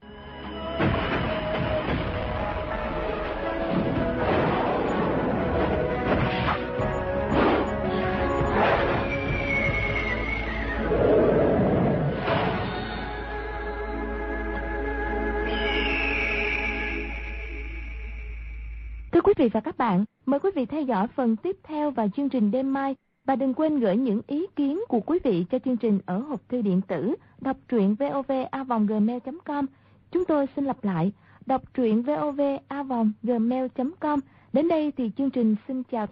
Vị và các bạn, mời quý vị theo dõi phần tiếp theo vào chương trình đêm mai và đừng quên gửi những ý kiến của quý vị cho chương trình ở hộp thư điện tử đọc truyện vovavonggmail.com. Chúng tôi xin lặp lại, đọc truyện vovavonggmail.com. Đến đây thì chương trình xin chào tạm